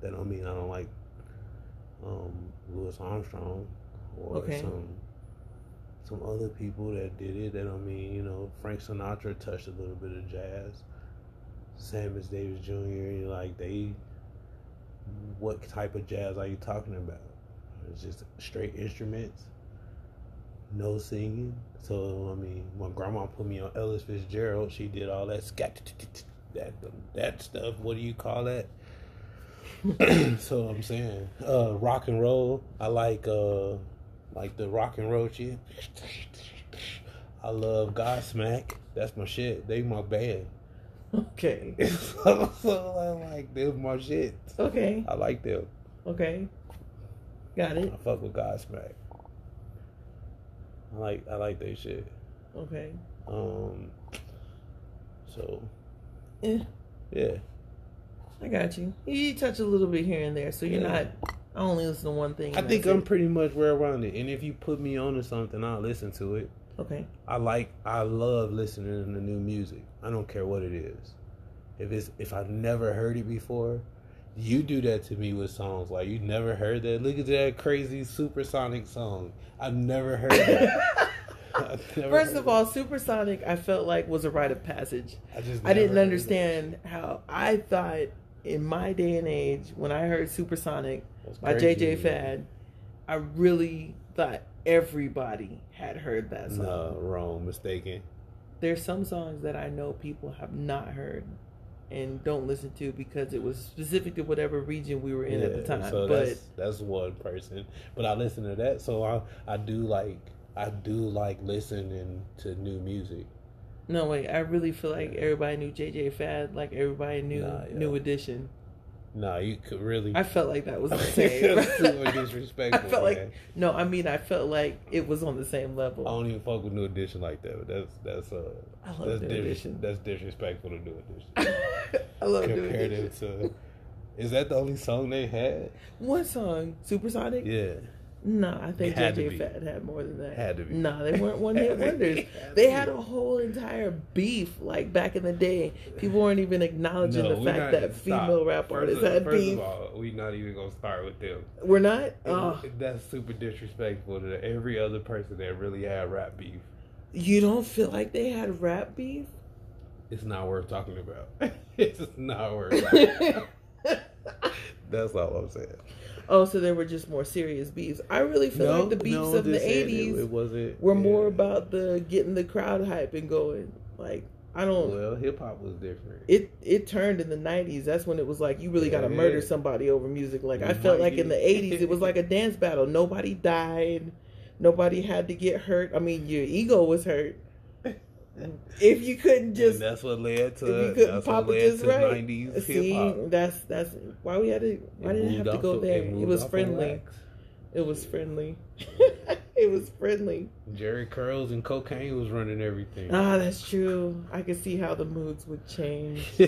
Speaker 1: that don't mean I don't like um, Louis Armstrong or
Speaker 2: Okay.
Speaker 1: some some other people that did it. That don't mean you know Frank Sinatra touched a little bit of jazz. Sammy Davis Jr. Like they, what type of jazz are you talking about? It's just straight instruments, no singing. So I mean, my grandma put me on Ella Fitzgerald. She did all that scat that that stuff. What do you call that? so I'm saying, uh, rock and roll. I like uh, like the rock and roll shit. I love Godsmack. That's my shit. They my band.
Speaker 2: Okay.
Speaker 1: so, so I'm like, they're my shit.
Speaker 2: Okay.
Speaker 1: I like them.
Speaker 2: Okay. Got it.
Speaker 1: I fuck with Godsmack. I like I like their shit.
Speaker 2: Okay.
Speaker 1: Um. So
Speaker 2: Eh,
Speaker 1: yeah,
Speaker 2: I got you. You touch a little bit here and there, so you're
Speaker 1: Yeah.
Speaker 2: not. I only listen to one thing.
Speaker 1: I think I'm
Speaker 2: it.
Speaker 1: pretty much where around it. And if you put me on to something, I'll listen to it.
Speaker 2: Okay.
Speaker 1: I like I love listening to new music. I don't care what it is. If it's if I've never heard it before, you do that to me with songs. Like you never heard that. Look at that crazy supersonic song. I've never heard that. Never
Speaker 2: First of all, Supersonic, I felt like was a rite of passage.
Speaker 1: I just
Speaker 2: I didn't understand how I thought in my day and age when I heard Supersonic by. JJ Fad, I really thought everybody had heard that song.
Speaker 1: No, wrong, mistaken.
Speaker 2: There's some songs that I know people have not heard and don't listen to because it was specific to whatever region we were in at the
Speaker 1: Yeah,
Speaker 2: time.
Speaker 1: So
Speaker 2: but
Speaker 1: that's that's one person. But I listen to that, so I I do like I do like listening to new music.
Speaker 2: No wait, I really feel like everybody knew JJ Fad like everybody knew
Speaker 1: Nah, yeah.
Speaker 2: New Edition.
Speaker 1: Nah, you could really.
Speaker 2: I felt like that was the same.
Speaker 1: That's super disrespectful.
Speaker 2: I felt like no, I mean I felt like it was on the same level.
Speaker 1: I don't even fuck with New Edition like that. But that's that's uh
Speaker 2: I love
Speaker 1: that's
Speaker 2: New
Speaker 1: dis-
Speaker 2: Edition.
Speaker 1: That's disrespectful to New Edition.
Speaker 2: I love New
Speaker 1: Compared
Speaker 2: Edition.
Speaker 1: it to, is that the only song they had?
Speaker 2: One song? Supersonic?
Speaker 1: Yeah,
Speaker 2: No, I think
Speaker 1: It had to
Speaker 2: JJ. Fad had more than that.
Speaker 1: Had to be.
Speaker 2: No, they weren't one hit
Speaker 1: Had to be.
Speaker 2: wonders.
Speaker 1: Had
Speaker 2: They had a whole entire beef like back in the day. People weren't even acknowledging
Speaker 1: No,
Speaker 2: the fact that
Speaker 1: stop.
Speaker 2: female rap artists
Speaker 1: of-
Speaker 2: had
Speaker 1: first
Speaker 2: beef.
Speaker 1: of all, we're not even gonna start with them.
Speaker 2: We're not. Oh,
Speaker 1: That's super disrespectful to every other person that really had rap beef.
Speaker 2: you don't feel like they had rap beef?
Speaker 1: It's not worth talking about. it's not worth. Talking about. That's all I'm saying.
Speaker 2: Oh, so there were just more serious beefs. I really feel like the beefs
Speaker 1: no,
Speaker 2: of the '80s
Speaker 1: It, it wasn't.
Speaker 2: were more about the getting the crowd hype and going. Like I don't.
Speaker 1: Well, hip hop was different.
Speaker 2: it it turned in the '90s. That's when it was like you really got to
Speaker 1: Yeah.
Speaker 2: murder somebody over music. Like I felt like in the '80s, it was like a dance battle. Nobody died. Nobody had to get hurt. I mean, your ego was hurt. If you couldn't just,
Speaker 1: and that's what led
Speaker 2: if
Speaker 1: to.
Speaker 2: you couldn't
Speaker 1: That's
Speaker 2: pop
Speaker 1: what
Speaker 2: it just
Speaker 1: to
Speaker 2: right.
Speaker 1: 90s hip
Speaker 2: See, that's that's why we had to. Why didn't it have to go there? It, was friendly. It was friendly. it was friendly.
Speaker 1: Jheri Curls and cocaine was running everything.
Speaker 2: Ah, that's true. I could see how the moods would change. I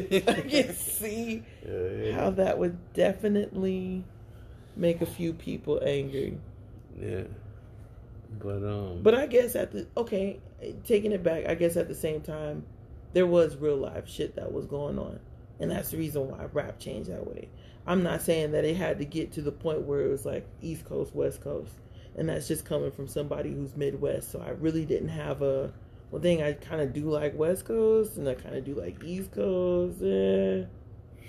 Speaker 2: can see
Speaker 1: Yeah, yeah.
Speaker 2: how that would definitely make a few people angry.
Speaker 1: Yeah. But um
Speaker 2: But I guess at the okay, taking it back, I guess at the same time, there was real life shit that was going on, and that's the reason why rap changed that way. I'm not saying that it had to get to the point where it was like East Coast, West Coast, and that's just coming from somebody who's Midwest. So I really didn't have a one thing. I kind of do like West Coast, and I kind of do like East Coast. Eh.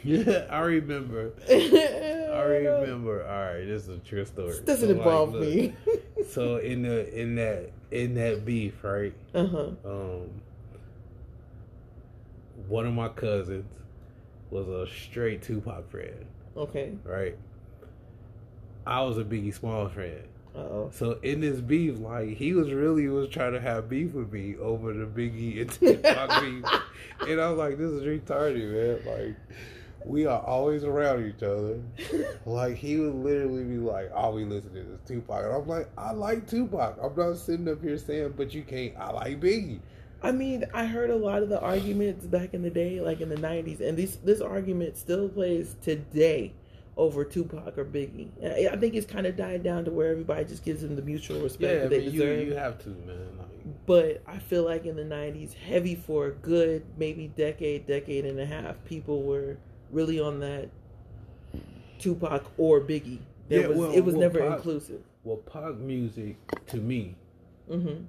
Speaker 1: Yeah, I remember.
Speaker 2: I
Speaker 1: I
Speaker 2: don't know.
Speaker 1: remember. All right, this is a true story.
Speaker 2: This doesn't
Speaker 1: So, like,
Speaker 2: involve
Speaker 1: look,
Speaker 2: me.
Speaker 1: so in the in that in that beef, right?
Speaker 2: uh huh.
Speaker 1: Um, one of my cousins was a straight Tupac fan,
Speaker 2: Okay.
Speaker 1: right? I was a Biggie Small fan.
Speaker 2: Uh oh.
Speaker 1: So in this beef, like he was really was trying to have beef with me over the Biggie and Tupac beef, and I was like, "This is retarded, man!" Like we are always around each other. Like he would literally be like, "All we listen to is Tupac," and I'm like, "I like Tupac. I'm not sitting up here saying, but you can't. I like Biggie."
Speaker 2: I mean, I heard a lot of the arguments back in the day, like in the '90s, and this this argument still plays today over Tupac or Biggie. I think it's kind of died down to where everybody just gives them the mutual respect
Speaker 1: Yeah,
Speaker 2: that they
Speaker 1: mean, you
Speaker 2: deserve.
Speaker 1: you have to, man. Like,
Speaker 2: But I feel like in the '90s, heavy for a good maybe decade, decade and a half, people were really on that Tupac or Biggie. There
Speaker 1: Yeah,
Speaker 2: was
Speaker 1: well-
Speaker 2: it was
Speaker 1: well,
Speaker 2: never
Speaker 1: Pac-
Speaker 2: inclusive.
Speaker 1: well, Pac music to me
Speaker 2: hmm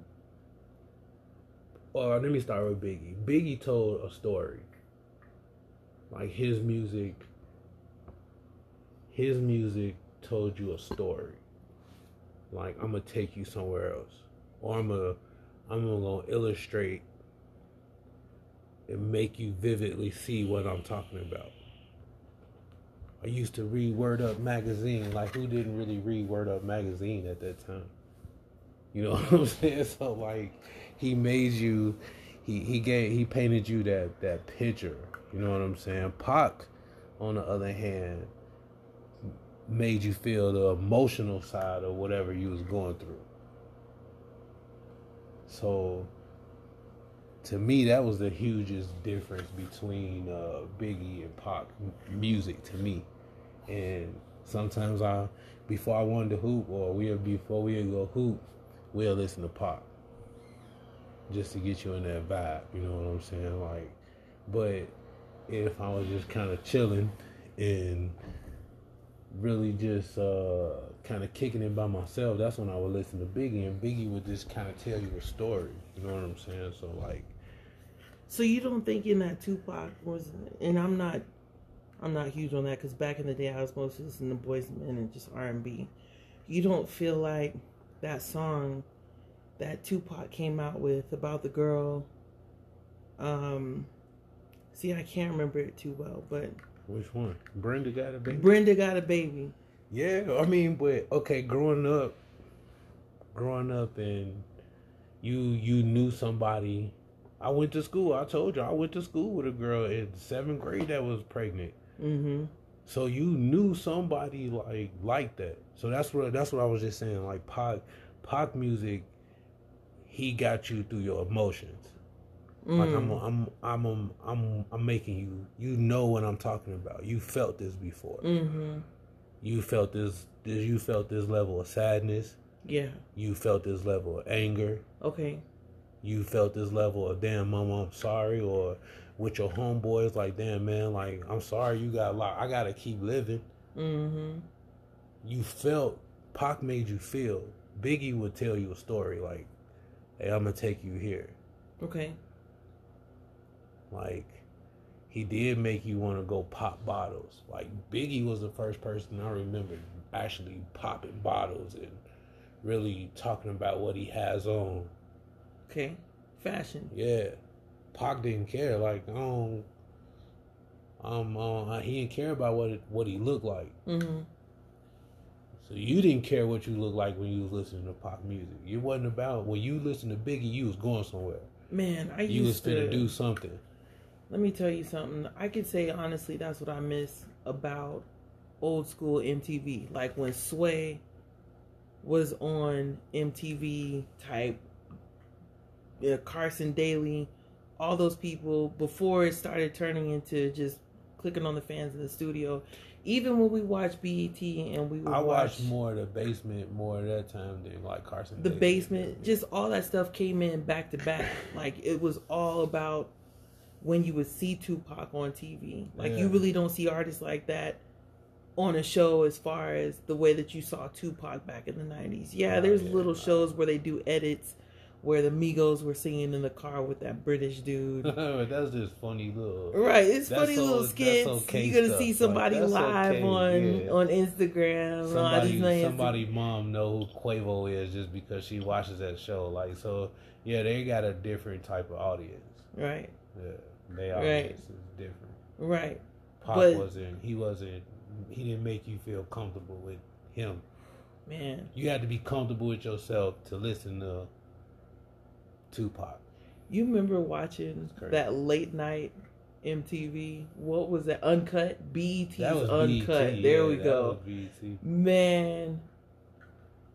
Speaker 1: Or let me start with Biggie. Biggie told a story. Like his music, his music told you a story. Like I'm gonna take you somewhere else, or I'm gonna, I'm gonna illustrate and make you vividly see what I'm talking about. I used to read Word Up magazine. Like who didn't really read Word Up magazine at that time? You know what I'm saying? So like he made you he he gave he painted you that that picture. You know what I'm saying? Pac, on the other hand, made you feel the emotional side of whatever you was going through. So to me that was the hugest difference between uh, Biggie and m- music to me. And sometimes I before I wanted to hoop or we before we go hoop, we'll listen to Pac just to get you in that vibe. You know what I'm saying? Like, but if I was just kind of chilling and really just uh, kind of kicking it by myself, that's when I would listen to Biggie, and Biggie would just kind of tell you a story. You know what I'm saying? So like,
Speaker 2: So you don't think in that Tupac was, and I'm not, I'm not huge on that because back in the day I was mostly listening to Boyz II Men and just R and B. You don't feel like that song that Tupac came out with about the girl. Um, see, I can't remember it too well, but
Speaker 1: which one? Brenda got a baby.
Speaker 2: Brenda got a baby.
Speaker 1: Yeah, I mean, but okay, growing up, growing up, and you you knew somebody. I went to school. I told you I went to school with a girl in seventh grade that was pregnant.
Speaker 2: Mm-hmm.
Speaker 1: So you knew somebody like like that. So that's what that's what I was just saying. Like Pac Pac music, he got you through your emotions. Like I'm,
Speaker 2: Mm.
Speaker 1: I'm, I'm, I'm, I'm, I'm making you. You know what I'm talking about. You felt this before.
Speaker 2: Mm-hmm.
Speaker 1: You felt this. This. You felt this level of sadness.
Speaker 2: Yeah.
Speaker 1: You felt this level of anger.
Speaker 2: Okay.
Speaker 1: You felt this level of damn, mama, I'm sorry. Or with your homeboys, like damn, man, like I'm sorry. You got locked. I gotta keep living.
Speaker 2: Mm-hmm.
Speaker 1: You felt. Pac made you feel. Biggie would tell you a story like, "Hey, I'm gonna take you here."
Speaker 2: Okay.
Speaker 1: Like he did make you want to go pop bottles. Like Biggie was the first person I remember actually popping bottles and really talking about what he has on.
Speaker 2: Okay. Fashion.
Speaker 1: Yeah, Pac didn't care. Like um, um, uh, he didn't care about what it, what he looked like.
Speaker 2: Mm-hmm.
Speaker 1: So you didn't care what you looked like when you was listening to Pac music. It wasn't about when you listened to Biggie, you was going somewhere.
Speaker 2: Man, I
Speaker 1: You was
Speaker 2: used to
Speaker 1: do something.
Speaker 2: Let me tell you something. I can say honestly, that's what I miss about old school MTV. Like when Sway was on MTV type, yeah, Carson Daly, all those people before it started turning into just clicking on the fans in the studio. Even when we watched BET and we would
Speaker 1: I
Speaker 2: watch
Speaker 1: watched more of the basement more of that time than like Carson.
Speaker 2: the
Speaker 1: Daly.
Speaker 2: basement, just all that stuff came in back to back. Like it was all about when you would see Tupac on TV. Like you really don't see artists like that on a show as far as the way that you saw Tupac back in the nineties. Yeah, there's
Speaker 1: yeah.
Speaker 2: little shows where they do edits where the Migos were singing in the car with that British dude.
Speaker 1: That's just funny little.
Speaker 2: Right, it's funny
Speaker 1: so-
Speaker 2: little skits.
Speaker 1: okay
Speaker 2: You're gonna
Speaker 1: stuff.
Speaker 2: see somebody live
Speaker 1: okay,
Speaker 2: on
Speaker 1: yeah.
Speaker 2: on Instagram.
Speaker 1: Somebody, somebody, mom know who Quavo is just because she watches that show. Like so, yeah, they got a different type of audience.
Speaker 2: Right,
Speaker 1: Yeah, they
Speaker 2: Right.
Speaker 1: audience is different.
Speaker 2: right.
Speaker 1: Pac
Speaker 2: But-
Speaker 1: wasn't. He wasn't. He didn't make you feel comfortable with him.
Speaker 2: Man,
Speaker 1: You had to be comfortable with yourself to listen to Tupac.
Speaker 2: You remember watching that late night MTV? What was that? Uncut? BET's
Speaker 1: That was
Speaker 2: Uncut.
Speaker 1: BET,
Speaker 2: there
Speaker 1: yeah,
Speaker 2: we go. Man,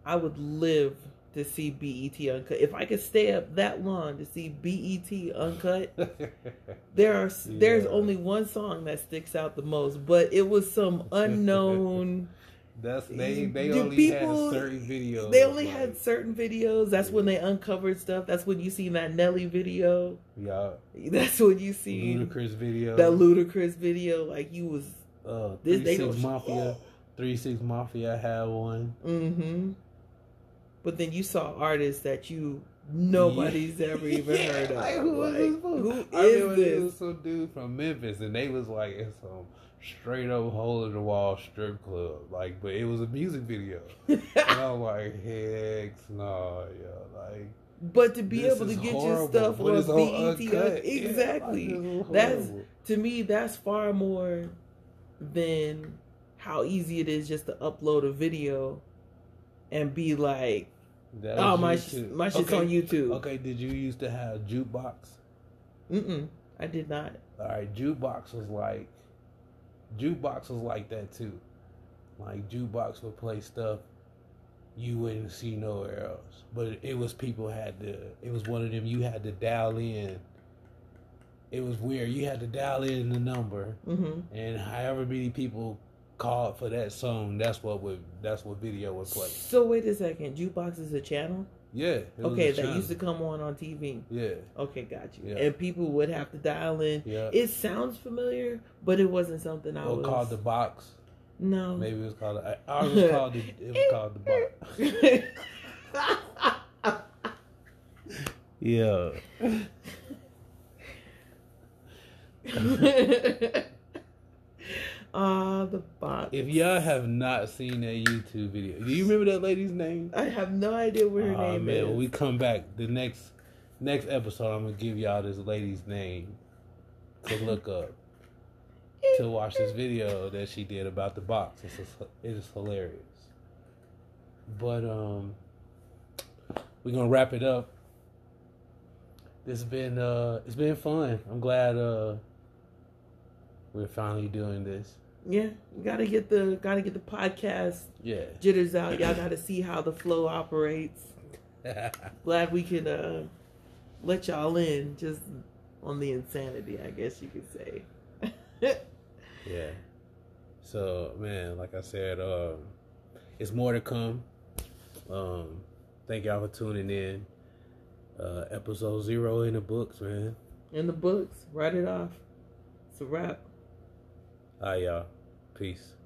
Speaker 2: I would live to see BET Uncut. If I could stay up that long to see BET Uncut, there are there's only one song that sticks out the most, but it was some unknown.
Speaker 1: That's they. They
Speaker 2: Do
Speaker 1: only
Speaker 2: people-
Speaker 1: had certain videos.
Speaker 2: They only
Speaker 1: like,
Speaker 2: had certain videos. That's when they uncovered stuff. That's when you seen that Nelly video.
Speaker 1: yeah,
Speaker 2: That's when you seen
Speaker 1: that Ludacris video.
Speaker 2: that Ludacris video. Like you was
Speaker 1: uh,
Speaker 2: This- they
Speaker 1: six mafia. Three 6 Mafia had one.
Speaker 2: Mm-hmm. But then you saw artists that you nobody's ever even
Speaker 1: Yeah,
Speaker 2: heard of.
Speaker 1: Like, who
Speaker 2: Like,
Speaker 1: this fool?
Speaker 2: who
Speaker 1: I
Speaker 2: is this?
Speaker 1: was some dude from Memphis, and they was like in some straight up hole in the wall strip club. Like, but it was a music video, and I'm like, heck no, yeah, like.
Speaker 2: but to be able to get your stuff on
Speaker 1: it's on
Speaker 2: BET,
Speaker 1: Uncut. Yeah,
Speaker 2: exactly.
Speaker 1: like,
Speaker 2: That's- to me, that's far more than how easy it is just to upload a video and be like, "Oh my, sh- my shit's
Speaker 1: okay.
Speaker 2: on YouTube."
Speaker 1: Okay, did you used to have jukebox?
Speaker 2: Mm-mm, I did not.
Speaker 1: All right, jukebox was like, jukebox was like that too. Like jukebox would play stuff you wouldn't see nowhere else. But it was people had to. It was one of them you had to dial in. It was weird. You had to dial in the number,
Speaker 2: Mm-hmm.
Speaker 1: and however many people called for that song, that's what would that's what video would play.
Speaker 2: So wait a second, jukebox is a channel.
Speaker 1: Yeah.
Speaker 2: Okay, that used to come on on TV.
Speaker 1: Yeah.
Speaker 2: Okay, got you.
Speaker 1: Yeah.
Speaker 2: And people would have to dial in.
Speaker 1: Yeah.
Speaker 2: It sounds familiar, but it wasn't something I was.
Speaker 1: called the box.
Speaker 2: no.
Speaker 1: Maybe it was called. I was called the. It was called the box. Yeah.
Speaker 2: Ah, the box.
Speaker 1: If y'all have not seen that YouTube video, do you remember that lady's name?
Speaker 2: I have no idea what her name
Speaker 1: man,
Speaker 2: is.
Speaker 1: when we come back, the next next episode, I'm gonna give y'all this lady's name to look up to watch this video that she did about the box. It's it is hilarious. But um, we're gonna wrap it up. It's been uh, it's been fun. I'm glad uh, we're finally doing this.
Speaker 2: Yeah, we gotta get the gotta get the podcast
Speaker 1: Yeah.
Speaker 2: jitters out. Y'all gotta see how the flow operates. Glad we can uh, let y'all in just on the insanity, I guess you could say.
Speaker 1: yeah. So man, like I said, um, it's more to come. Um, thank y'all for tuning in. Uh, episode zero in the books, man.
Speaker 2: in the books, write it off. It's a wrap.
Speaker 1: All right, y'all. Peace.